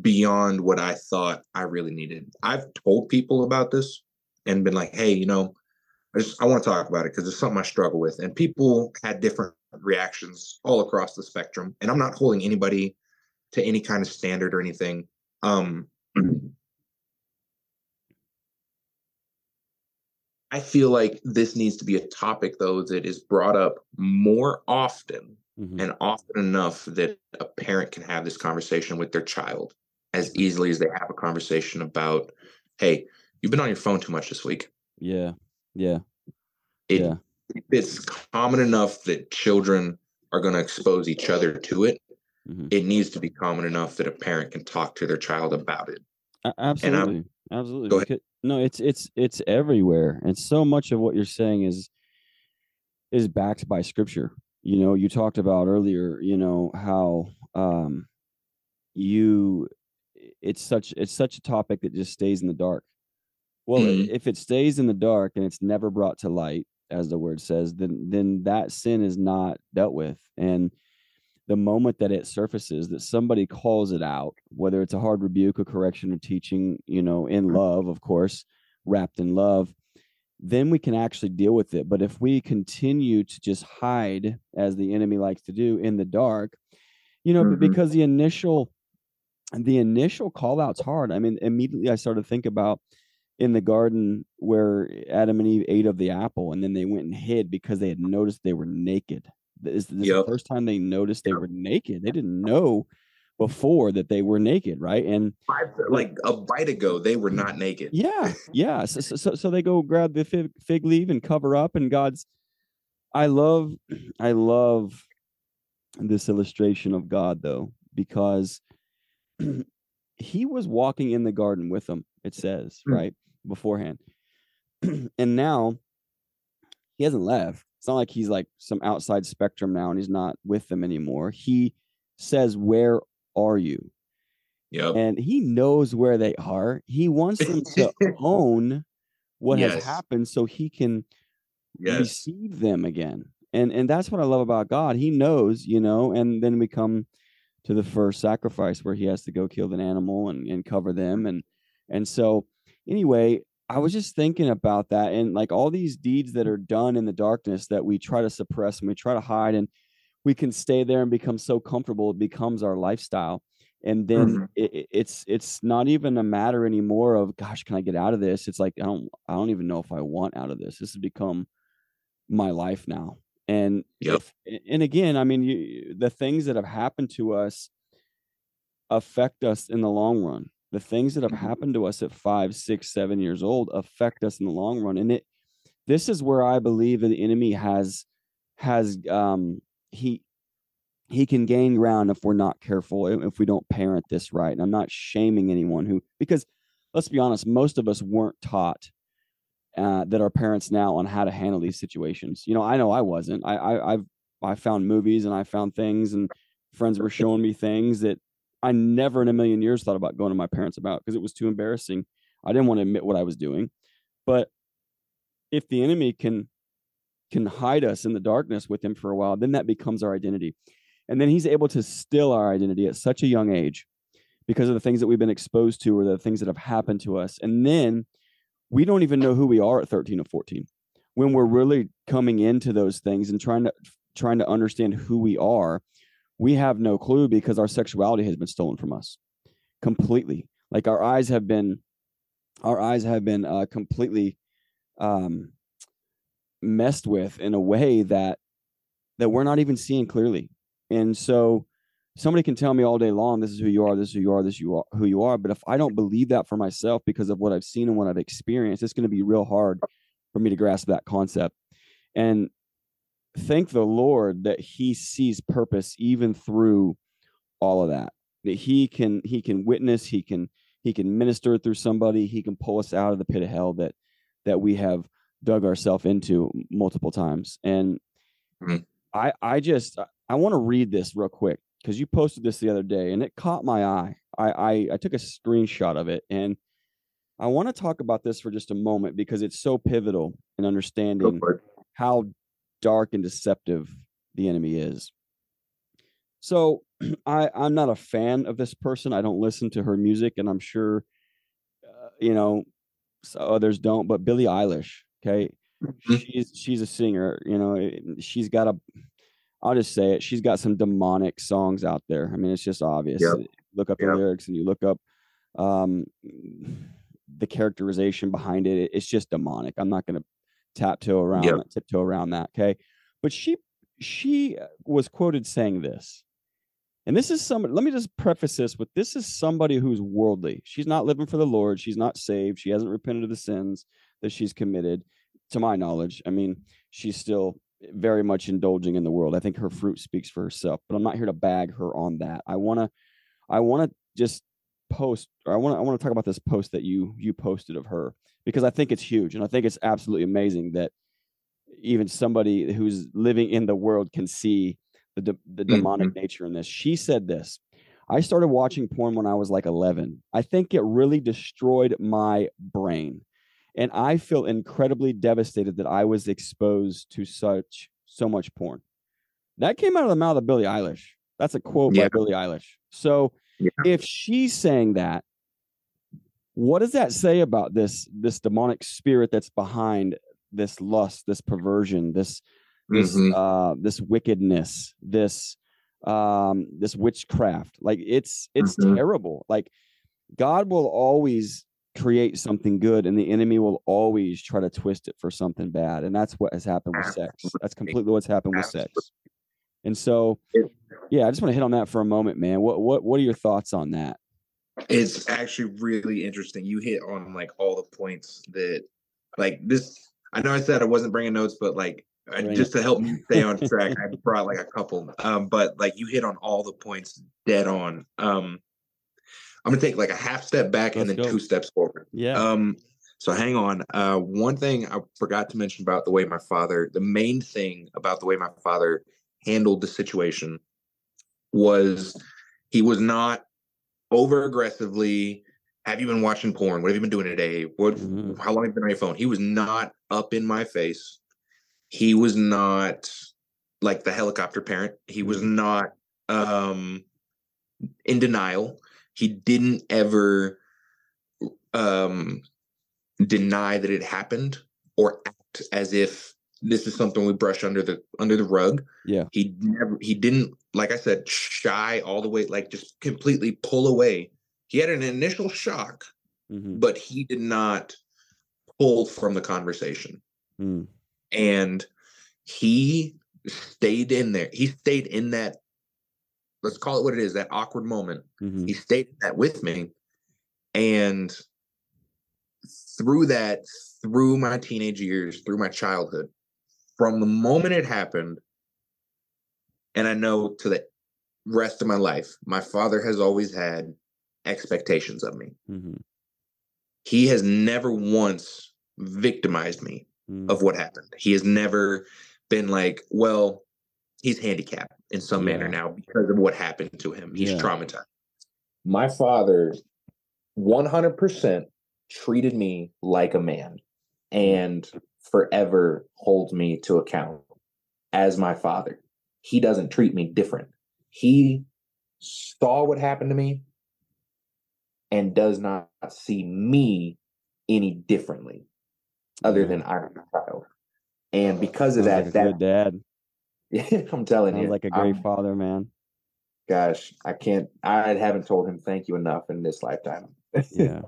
beyond what i thought i really needed i've told people about this and been like hey you know I just I want to talk about it because it's something I struggle with, and people had different reactions all across the spectrum. And I'm not holding anybody to any kind of standard or anything. Um, I feel like this needs to be a topic though that is brought up more often Mhm. and often enough that a parent can have this conversation with their child as easily as they have a conversation about, hey, you've been on your phone too much this week. Yeah. Yeah. It, Yeah. it's common enough that children are going to expose each other to it. Mhm. It needs to be common enough that a parent can talk to their child about it. Absolutely. Absolutely. Go ahead. Becau- no, it's it's it's everywhere. And so much of what you're saying is is backed by scripture. You know, you talked about earlier, you know, how um you it's such it's such a topic that just stays in the dark. Well, Mhm. if it stays in the dark and it's never brought to light, as the word says, then then that sin is not dealt with. And the moment that it surfaces, that somebody calls it out, whether it's a hard rebuke, a correction, or teaching, you know, in love, of course, wrapped in love, then we can actually deal with it. But if we continue to just hide, as the enemy likes to do, in the dark, you know, Mhm. because the initial the initial call out's hard. I mean, immediately I started to think about in the garden where Adam and Eve ate of the apple and then they went and hid because they had noticed they were naked. This, this is the first time they noticed they Yep. were naked. They didn't know before that they were naked, right? And Five, like a bite ago, they were not naked. yeah, yeah. So, so, so, they go grab the fig, fig leaf and cover up, and God's. I love, I love this illustration of God though, because he was walking in the garden with them. It says Mm. right beforehand, and now he hasn't left. it's not like he's like some outside spectrum now and he's not with them anymore. He says, Where are you? Yep. And he knows where they are. He wants them to own what has happened so he can yes. receive them again. And and that's what I love about God. He knows, you know, and then we come to the first sacrifice where he has to go kill an animal and, and cover them and and so anyway, I was just thinking about that and like all these deeds that are done in the darkness that we try to suppress and we try to hide and we can stay there and become so comfortable it becomes our lifestyle. And then Mhm. it, it- it's it's not even a matter anymore of gosh can i get out of this? It's like i don't i don't even know if i want out of this. This has become my life now. And Yep. if, and again i mean you, the things that have happened to us affect us in the long run the things that have Mhm. happened to us at five six seven years old affect us in the long run and it this is where i believe the enemy has has um he he can gain ground if we're not careful if if we don't parent this right and i'm not shaming anyone who because let's be honest most of us weren't taught uh, that our parents now on how to handle these situations you know i know i wasn't i, I i've i found movies and i found things and friends were showing me things that i never in a million years thought about going to my parents about because it was too embarrassing. I didn't want to admit what i was doing. But if the enemy can can hide us in the darkness with him for a while then that becomes our identity. And then he's able to still our identity at such a young age because of the things that we've been exposed to or the things that have happened to us. And then we don't even know who we are at 13 or 14 when we're really coming into those things and trying to trying to understand who we are we have no clue because our sexuality has been stolen from us completely. Like our eyes have been our eyes have been uh, completely um, messed with in a way that that we're not even seeing clearly. And so somebody can tell me all day long this is who you are this is who you are this is you are who you are but if i don't believe that for myself because of what i've seen and what i've experienced it's going to be real hard for me to grasp that concept. And thank the lord that he sees purpose even through all of that that he can he can witness he can he can minister through somebody he can pull us out of the pit of hell that that we have dug ourselves into multiple times. And i i just i want to read this real quick because you posted this the other day and it caught my eye. I, I i took a screenshot of it and i want to talk about this for just a moment because it's so pivotal in understanding how dark and deceptive the enemy is. So I I'm not a fan of this person. I don't listen to her music, and I'm sure uh, you know so others don't. But Billie Eilish, okay, Mhm. she's she's a singer. You know, she's got a. I'll just say it. She's got some demonic songs out there. I mean, it's just obvious. Yep. Look up the Yep. lyrics, and you look up um, the characterization behind it. It's just demonic. I'm not going to tiptoe around Yep. that, tiptoe around that. Okay, but she she uh, was quoted saying this, and this is somebody. Let me just preface this with this is somebody who's worldly. She's not living for the Lord. She's not saved. She hasn't repented of the sins that she's committed, to my knowledge. I mean, she's still very much indulging in the world. I think her fruit speaks for herself. But I'm not here to bag her on that. I want to, I want to just post, or I want to, I want to talk about this post that you you posted of her because I think it's huge, and I think it's absolutely amazing that even somebody who's living in the world can see the de- the demonic mm-hmm. nature in this. She said this. I started watching porn when I was like 11. I think it really destroyed my brain. And I feel incredibly devastated that I was exposed to such so much porn. That came out of the mouth of Billie Eilish. That's a quote Yeah. by Billie Eilish. So Yeah. if she's saying that, what does that say about this this demonic spirit that's behind this lust, this perversion, this this Mhm. uh this wickedness, this um this witchcraft? Like it's it's Mhm. terrible. Like God will always create something good and the enemy will always try to twist it for something bad. And that's what has happened with sex. That's completely what's happened with sex. And so yeah, I just want to hit on that for a moment, man. What what what are your thoughts on that? It's actually really interesting. You hit on like all the points that, like this. I know I said I wasn't bringing notes, but like just to help me stay on track, I brought like a couple. Um, but like you hit on all the points dead on. Um, I'm gonna take like a half step back and Let's then go. two steps forward. Yeah. Um, So hang on. Uh, one thing I forgot to mention about the way my father, the main thing about the way my father handled the situation was he was not over aggressively. Have you been watching porn? What have you been doing today? What? Mhm. How long have you been on your phone? He was not up in my face. He was not like the helicopter parent. He was not um in denial. He didn't ever um deny that it happened or act as if this is something we brush under the under the rug. Yeah. He never he didn't like I said shy all the way like just completely pull away. He had an initial shock, Mhm. but he did not pull from the conversation. Mm. And he stayed in there. He stayed in that let's call it what it is, that awkward moment Mhm. he stayed in that with me and through that through my teenage years through my childhood from the moment it happened and i know to the rest of my life my father has always had expectations of me Mhm. he has never once victimized me Mm. of what happened he has never been like well he's handicapped in some manner now because of what happened to him he's Yeah. traumatized my father 100% treated me like a man and forever holds me to account as my father. He doesn't treat me different. He saw what happened to me and does not see me any differently other Yeah. than I'm a child. And because of Sounds like that, good dad. I'm telling Sounds you, like a great I'm- father, man. gosh, I can't, I haven't told him thank you enough in this lifetime. Yeah.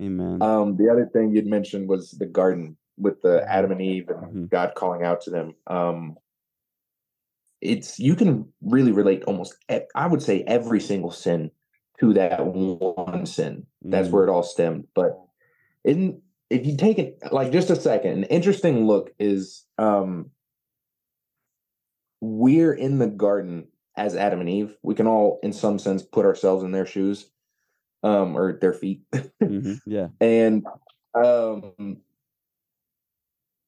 Amen. Um, the other thing you'd mentioned was the garden with the Adam and Eve and Mhm. God calling out to them. Um, it's you can really relate almost, i would say, every single sin to that one sin. That's Mm. where it all stemmed. But in if you take it like just a second, an interesting look is um, we're in the garden as Adam and Eve. We can all, in some sense, put ourselves in their shoes um, or their feet. Mhm. Yeah. and um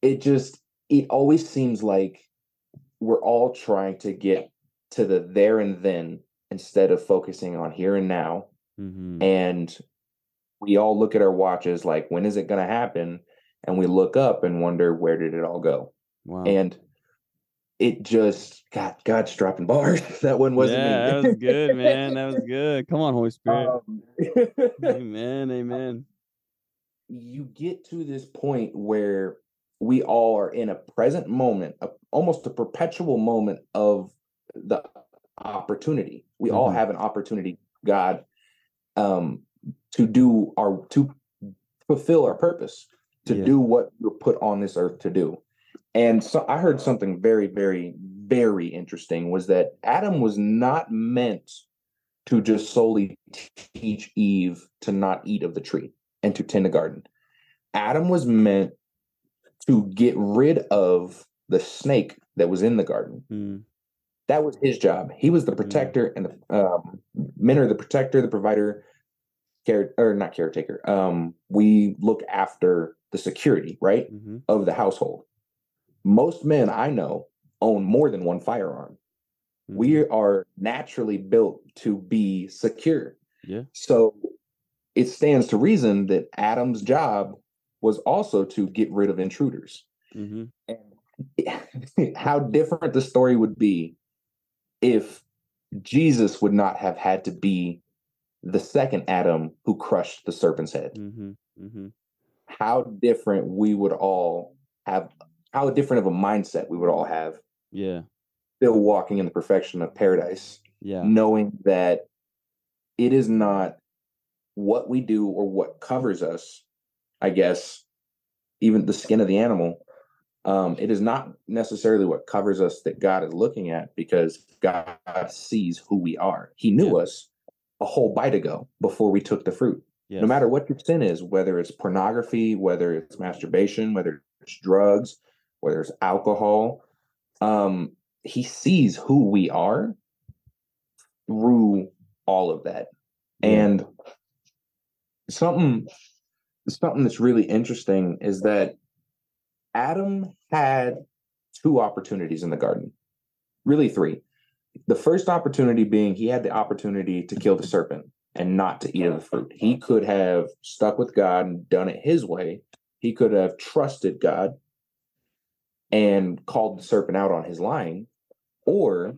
it just it always seems like we're all trying to get to the there and then instead of focusing on here and now Mhm. and we all look at our watches like when is it going to happen and we look up and wonder where did it all go Wow. and it just god god's dropping bars that one wasn't yeah, me that was good, man. That was good. Come on, Holy Spirit. Um, amen. Amen. you get to this point where we all are in a present moment, a, almost a perpetual moment of the opportunity. We all Mhm. have an opportunity, God, um, to do our to fulfill our purpose, to Yeah. do what we're put on this earth to do. And so I heard something very, very, very interesting was that Adam was not meant to just solely teach Eve to not eat of the tree and to tend the garden. Adam was meant to get rid of the snake that was in the garden. Mm. That was his job. He was the protector and the um, men are the protector, the provider, care or not caretaker. Um, we look after the security, right, Mhm. of the household. Most men I know own more than one firearm. Mhm. We are naturally built to be secure. Yeah. So it stands to reason that Adam's job was also to get rid of intruders. Mhm. And how different the story would be if Jesus would not have had to be the second Adam who crushed the serpent's head. Mm-hmm. Mm-hmm. How different we would all have, how different of a mindset we would all have, Yeah. still walking in the perfection of paradise. Yeah. knowing that it is not what we do or what covers us, I guess, even the skin of the animal. Um, it is not necessarily what covers us that God is looking at because God sees who we are. He knew Yeah. us a whole bite ago before we took the fruit. Yes. No matter what your sin is, whether it's pornography, whether it's masturbation, whether it's drugs, whether it's alcohol, um, he sees who we are through all of that. Yeah. And something something that's really interesting is that Adam had two opportunities in the garden, really three. The first opportunity being he had the opportunity to kill the serpent and not to eat of the fruit. He could have stuck with God and done it his way. He could have trusted God and called the serpent out on his lying, or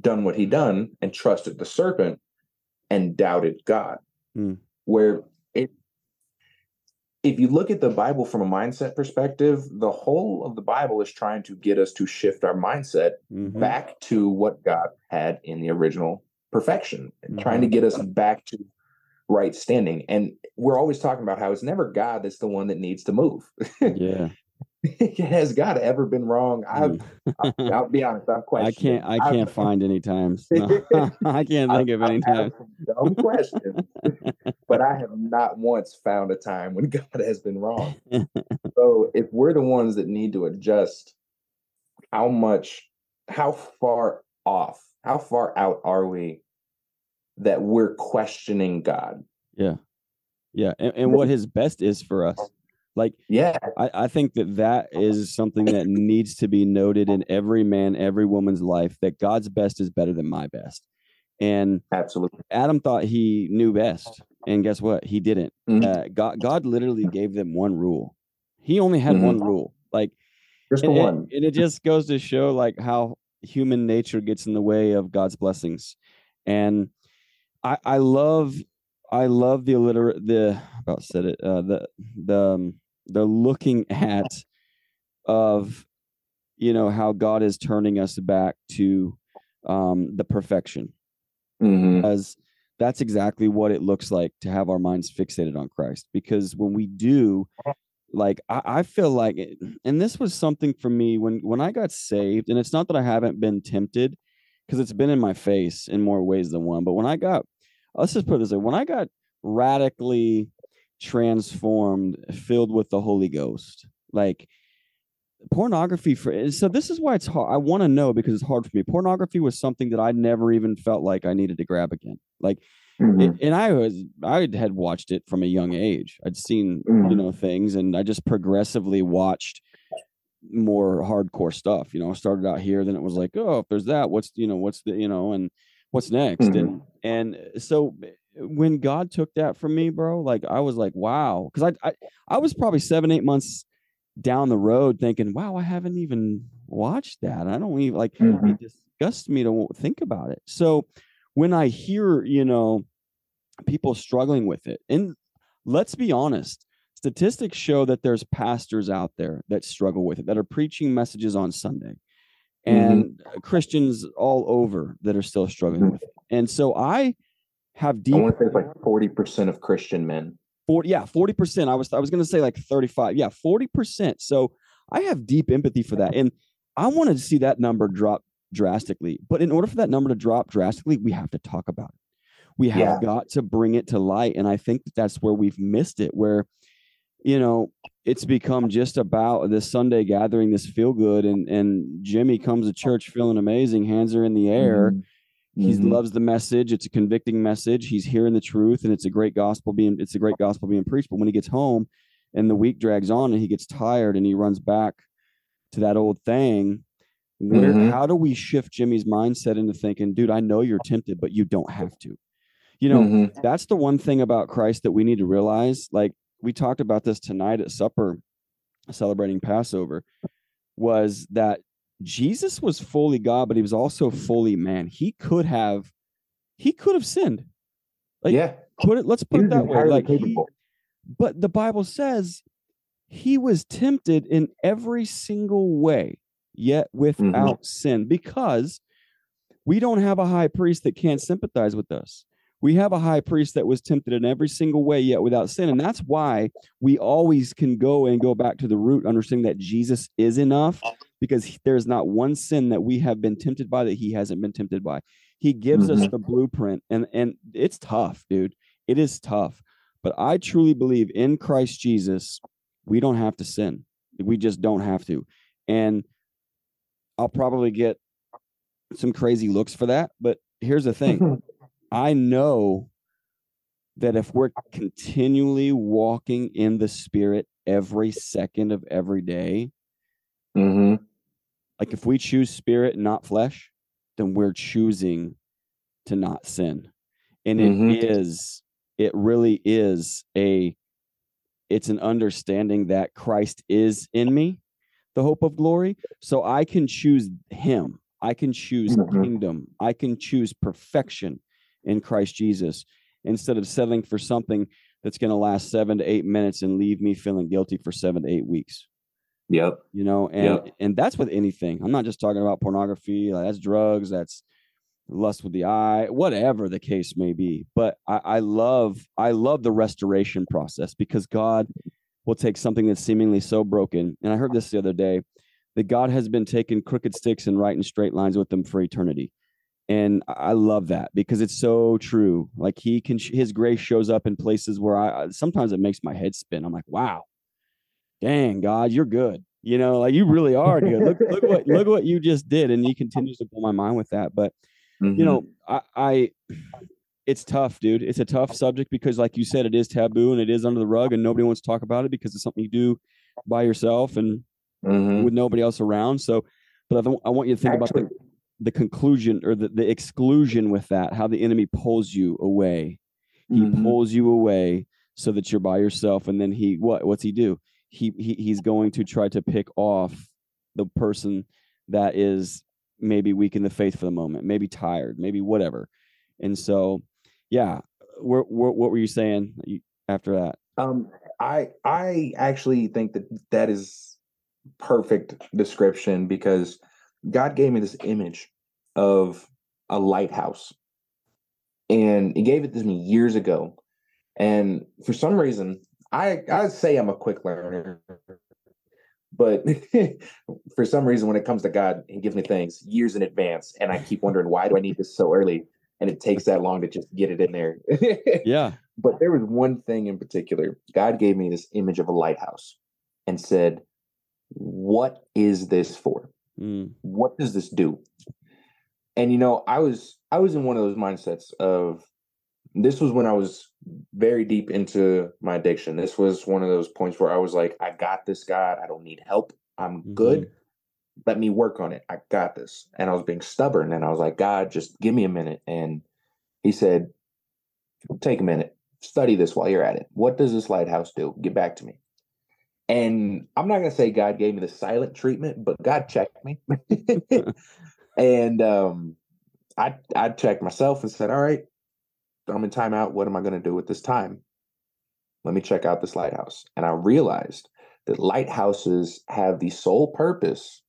done what he done and trusted the serpent and doubted God. Hmm. Where if you look at the Bible from a mindset perspective, the whole of the Bible is trying to get us to shift our mindset Mhm. back to what God had in the original perfection, and trying to Mm-hmm. get us back to right standing. And we're always talking about how it's never God that's the one that needs to move. Yeah. Has God ever been wrong? I've, Mm. I'll, I'll be honest, I've I can't. I I've- can't find any times. No, I can't think of I've- any I've had time. some Dumb questions, but I have not once found a time when God has been wrong. so if we're the ones that need to adjust, how much, how far off, how far out are we that we're questioning God? Yeah, yeah, and, and what His best is for us. Like Yeah, I, I think that that is something that needs to be noted in every man, every woman's life. That God's best is better than my best. And absolutely. Adam thought he knew best, and guess what? He didn't. Mhm. Uh, God, God literally gave them one rule. He only had Mhm. one rule. Like Just the and, one. and it just goes to show like how human nature gets in the way of God's blessings. And I I love I love the illiterate the about said it uh, the the um, the looking at of you know how God is turning us back to um, the perfection Mhm. because that's exactly what it looks like to have our minds fixated on Christ. Because when we do, like I, I feel like, it, and this was something for me when when I got saved, and it's not that I haven't been tempted, because it's been in my face in more ways than one. But when I got, let's just put it this way: when I got radically transformed, filled with the Holy Ghost, like pornography for so this is why it's hard i want to know because it's hard for me. Pornography was something that i never even felt like i needed to grab again. Like Mhm. it, and i was i had watched it from a young age. I'd seen you Mhm. know things and i just progressively watched more hardcore stuff you know? I started out here then it was like oh if there's that what's you know what's the you know? And what's next and and so when god took that from me bro like i was like wow because I, I i was probably seven eight months down the road thinking, wow, I haven't even watched that. I don't even like Mhm. it disgusts me to think about it. So when I hear, you know, people struggling with it, and let's be honest, statistics show that there's pastors out there that struggle with it, that are preaching messages on Sunday, and Christians all over that are still struggling Mhm. with it. And so I have deep. I want to say it's like 40% of Christian men. 40 yeah 40% i was i was going to say like 35 yeah 40% so i have deep empathy for that and i wanted to see that number drop drastically but in order for that number to drop drastically we have to talk about it we have Yeah. got to bring it to light and i think that that's where we've missed it where you know it's become just about this sunday gathering this feel good and and jimmy comes to church feeling amazing hands are in the air Mhm. he Mhm. loves the message it's a convicting message he's hearing the truth and it's a great gospel being it's a great gospel being preached but when he gets home and the week drags on and he gets tired and he runs back to that old thing where Mhm. how do we shift jimmy's mindset into thinking dude i know you're tempted but you don't have to you know Mhm. that's the one thing about christ that we need to realize like we talked about this tonight at supper celebrating passover was that jesus was fully god but he was also fully man. He could have he could have sinned. Like, yeah. put it let's put it that way like he, but the bible says he was tempted in every single way yet without sin because we don't have a high priest that can't sympathize with us we have a high priest that was tempted in every single way yet without sin. And that's why we always can go and go back to the root understanding that jesus is enough because there's not one sin that we have been tempted by that he hasn't been tempted by. He gives us Mhm. the blueprint and and it's tough dude. It is tough. But i truly believe in christ jesus we don't have to sin. We just don't have to. And i'll probably get some crazy looks for that but here's the thing I know that if we're continually walking in the spirit every second of every day, hmm like if we choose spirit and not flesh, then we're choosing to not sin. And it Mhm. is, it really is a, it's an understanding that Christ is in me, the hope of glory. So I can choose him. I can choose Mhm. kingdom. I can choose perfection in Christ Jesus instead of settling for something that's going to last seven to eight minutes and leave me feeling guilty for seven to eight weeks. Yep. you know and Yep. and that's with anything. I'm not just talking about pornography like that's drugs that's lust with the eye whatever the case may be. But i i love i love the restoration process because god will take something that's seemingly so broken. And i heard this the other day that god has been taking crooked sticks and writing straight lines with them for eternity and I love that because it's so true. Like he can, his grace shows up in places where I sometimes it makes my head spin. I'm like, wow, dang God, you're good. You know, like you really are good. Look, look what look what you just did, and he continues to blow my mind with that. But Mm-hmm. you know, I, I, it's tough, dude. It's a tough subject because, like you said, it is taboo and it is under the rug, and nobody wants to talk about it because it's something you do by yourself and Mhm. with nobody else around. So, but I, don't- I want you to think about the, Actually- the conclusion or the, the exclusion with that, how the enemy pulls you away. He Mhm. pulls you away so that you're by yourself, and then he what? What's he do? He, he he's going to try to pick off the person that is maybe weak in the faith for the moment, maybe tired, maybe whatever. And so, yeah, where, where, what were you saying after that? Um, I I actually think that that is perfect description because God gave me this image of a lighthouse, and He gave it to me years ago. And for some reason, I I say I'm a quick learner, but for some reason, when it comes to God, He gives me things years in advance, and I keep wondering why do I need this so early, and it takes that long to just get it in there. Yeah. But there was one thing in particular. God gave me this image of a lighthouse and said, What is this for? Mm, What does this do? And you know, I was I was in one of those mindsets of this was when I was very deep into my addiction. This was one of those points where I was like, I got this, God. I don't need help. I'm good. Let me work on it. I got this. And I was being stubborn. And I was like, God, just give me a minute. And he said, Take a minute study this while you're at it. What does this lighthouse do? Get back to me. And I'm not going to say God gave me the silent treatment, but God checked me. and um, I I checked myself and said, "All right, I'm in timeout. What am I going to do with this time? Let me check out this lighthouse." And I realized that lighthouses have the sole purpose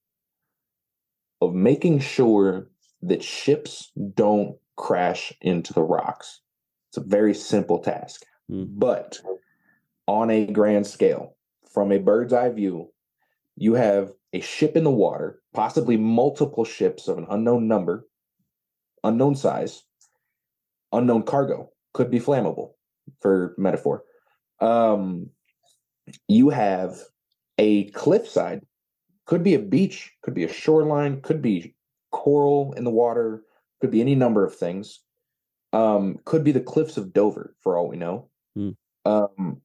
of making sure that ships don't crash into the rocks. It's a very simple task. Mm. But on a grand scale, from a bird's eye view, you have a ship in the water, possibly multiple ships of an unknown number, unknown size, unknown cargo, could be flammable for metaphor. Um, you have a cliffside, could be a beach, could be a shoreline, could be coral in the water, could be any number of things. Um, could be the cliffs of Dover, for all we know. Hmm. Um,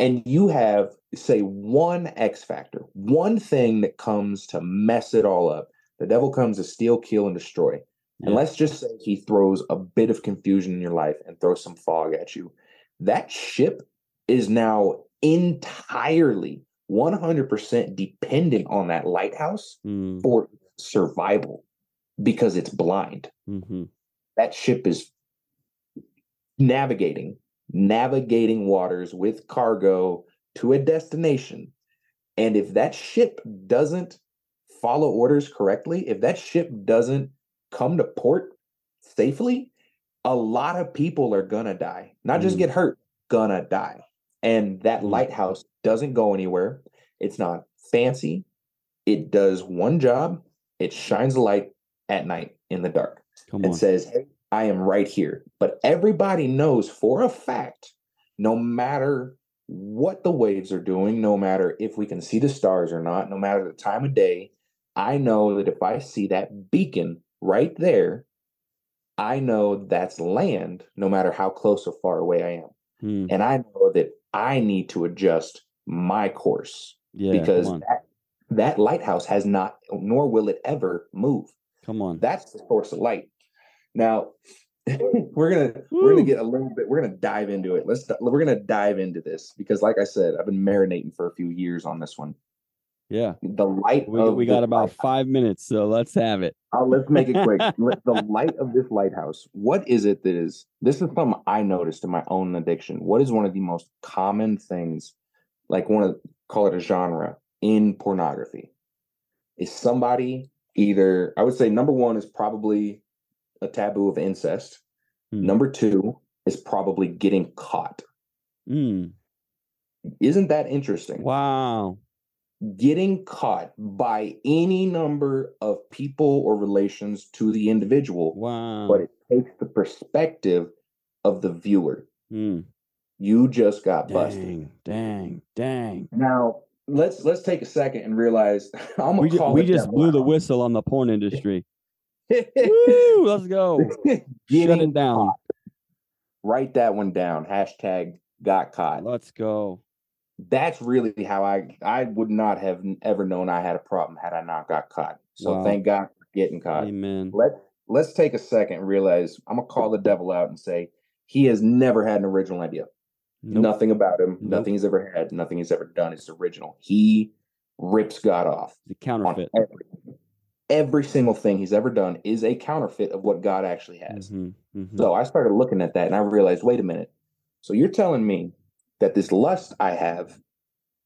and you have, say, one X factor, one thing that comes to mess it all up. The devil comes to steal, kill, and destroy. And let's just say he throws a bit of confusion in your life and throws some fog at you. That ship is now entirely 100% dependent on that lighthouse Mm, for survival because it's blind. mhm. That ship is navigating, navigating waters with cargo to a destination. And if that ship doesn't follow orders correctly, if that ship doesn't come to port safely, a lot of people are gonna die. Not just Mm. get hurt, gonna die. And that Mm. lighthouse doesn't go anywhere. It's not fancy. It does one job. It shines a light at night in the dark Come on. says, Hey, I am right here. But everybody knows for a fact, no matter what the waves are doing, no matter if we can see the stars or not, no matter the time of day, I know that if I see that beacon right there, I know that's land, no matter how close or far away I am. Hmm. And I know that I need to adjust my course Yeah. because that, that lighthouse has not, nor will it ever move. Come on. That's the source of light. Now, we're gonna we're gonna get a little bit. We're gonna dive into it. Let's we're gonna dive into this because, like I said, I've been marinating for a few years on this one. yeah. The light. We, we got about lighthouse- five minutes, so let's have it. Uh, let's make it quick. The light of this lighthouse. What is it that is? This is something I noticed in my own addiction. What is one of the most common things, like one of call it a genre in pornography? Is somebody either? I would say number one is probably a taboo of incest. Hmm. Number two is probably getting caught. Mm. Isn't that interesting? Wow. Getting caught by any number of people or relations to the individual, Wow. but it takes the perspective of the viewer. Mm. You just got busted. Dang, dang, dang. Now let's let's take a second and realize I'm gonna We, ju- call we it just blew the whistle on the porn industry. Woo, let's go. Shut Getting it down. caught. Write that one down. Hashtag got caught. Let's go. That's really how I I would not have ever known I had a problem had I not got caught. So Wow. thank God for getting caught. Amen. Let's let's take a second and realize I'm gonna call the devil out and say he has never had an original idea. Nope. Nothing about him, Nope. nothing he's ever had, nothing he's ever done is original. He rips God off The counterfeit. Every single thing he's ever done is a counterfeit of what God actually has. Mhm, mhm. So I started looking at that and I realized, wait a minute. So you're telling me that this lust I have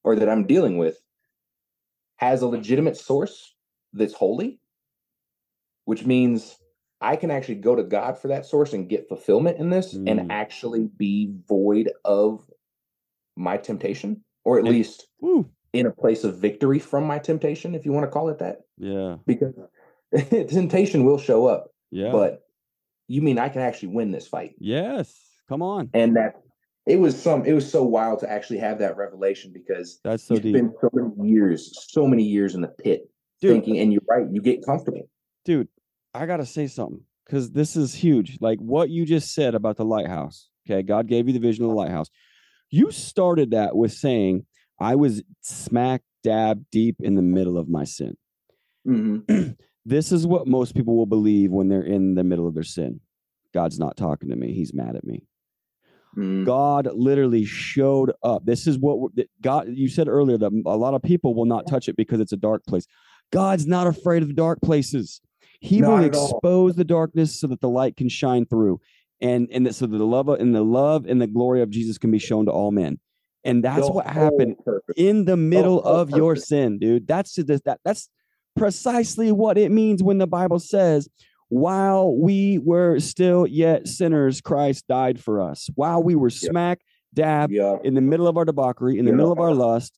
or that I'm dealing with has a legitimate source that's holy, which means I can actually go to God for that source and get fulfillment in this Mm. and actually be void of my temptation, or at least in a place of victory from my temptation, if you want to call it that. Yeah. Because temptation will show up, Yeah. but you mean I can actually win this fight? yes. Come on. and that it was some it was so wild to actually have that revelation because That's so deep. spend so many years so many years in the pit Dude, thinking and you're right you get comfortable dude, I gotta say something because this is huge. Like what you just said about the lighthouse. Okay, God gave you the vision of the lighthouse. You started that with saying, "I was smack dab deep in the middle of my sin." This is what most people will believe when they're in the middle of their sin. God's not talking to me. He's mad at me. Mhm. God literally showed up. This is what God. You said earlier that a lot of people will not touch it because it's a dark place. God's not afraid of the dark places. He will Not all. expose the darkness so that the light can shine through, and and that so that the love of- and the love and the glory of Jesus can be shown to all men. And that's The what happened purpose. in the middle whole of your sin, dude. That's the, that that's precisely what it means when the Bible says, "While we were still yet sinners, Christ died for us." While we were smack dab yeah in the middle of our debauchery, in the Yeah. middle of our lust,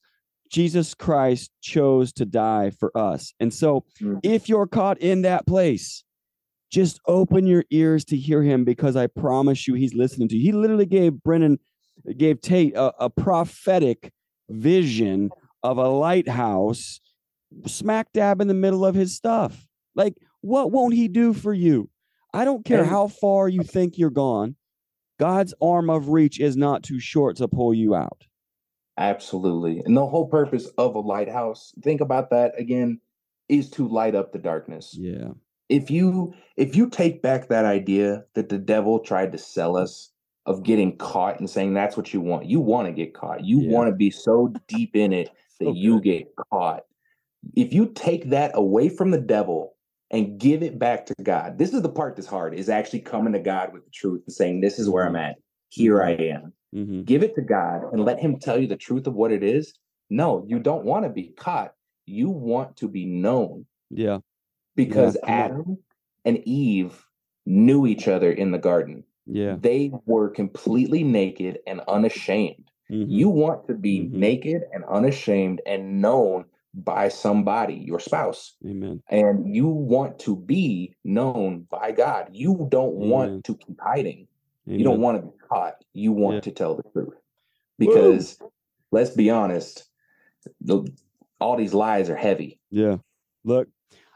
Jesus Christ chose to die for us. And so, Mhm. if you're caught in that place, just open your ears to hear him because I promise you he's listening to you. He literally gave Brennen, gave Tate a, a prophetic vision of a lighthouse smack dab in the middle of his stuff. Like, what won't he do for you? I don't care how far you think you're gone. God's arm of reach is not too short to pull you out. absolutely and the whole purpose of a lighthouse think about that again is to light up the darkness Yeah. if you if you take back that idea that the devil tried to sell us of getting caught and saying that's what you want you want to get caught you Yeah. want to be so deep in it that So you get caught if you take that away from the devil and give it back to god this is the part that's hard is actually coming to god with the truth and saying this is where i'm at here i am hmm give it to god and let him tell you the truth of what it is no you don't want to be caught you want to be known Yeah. because on. Adam and Eve knew each other in the garden. Yeah. They were completely naked and unashamed. Mhm. You want to be Mhm. naked and unashamed and known by somebody, your spouse, Amen. and you want to be known by God. You don't Amen. want to keep hiding. Amen. You don't want to be caught. You want Yeah. to tell the truth. Because let's be honest, the, all these lies are heavy. Yeah. Look,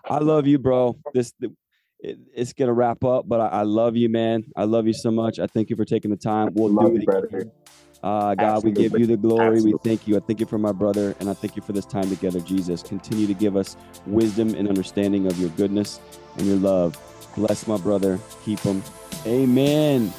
I love you, bro. This th- it, it's gonna wrap up. But I, I, love you, man. I love you so much. I thank you for taking the time. We'll love do it you. Uh, God, Absolutely. we give you the glory. Absolutely. We thank you. I thank you for my brother, and I thank you for this time together, Jesus. Continue to give us wisdom and understanding of your goodness and your love. Bless my brother. Keep him. Amen.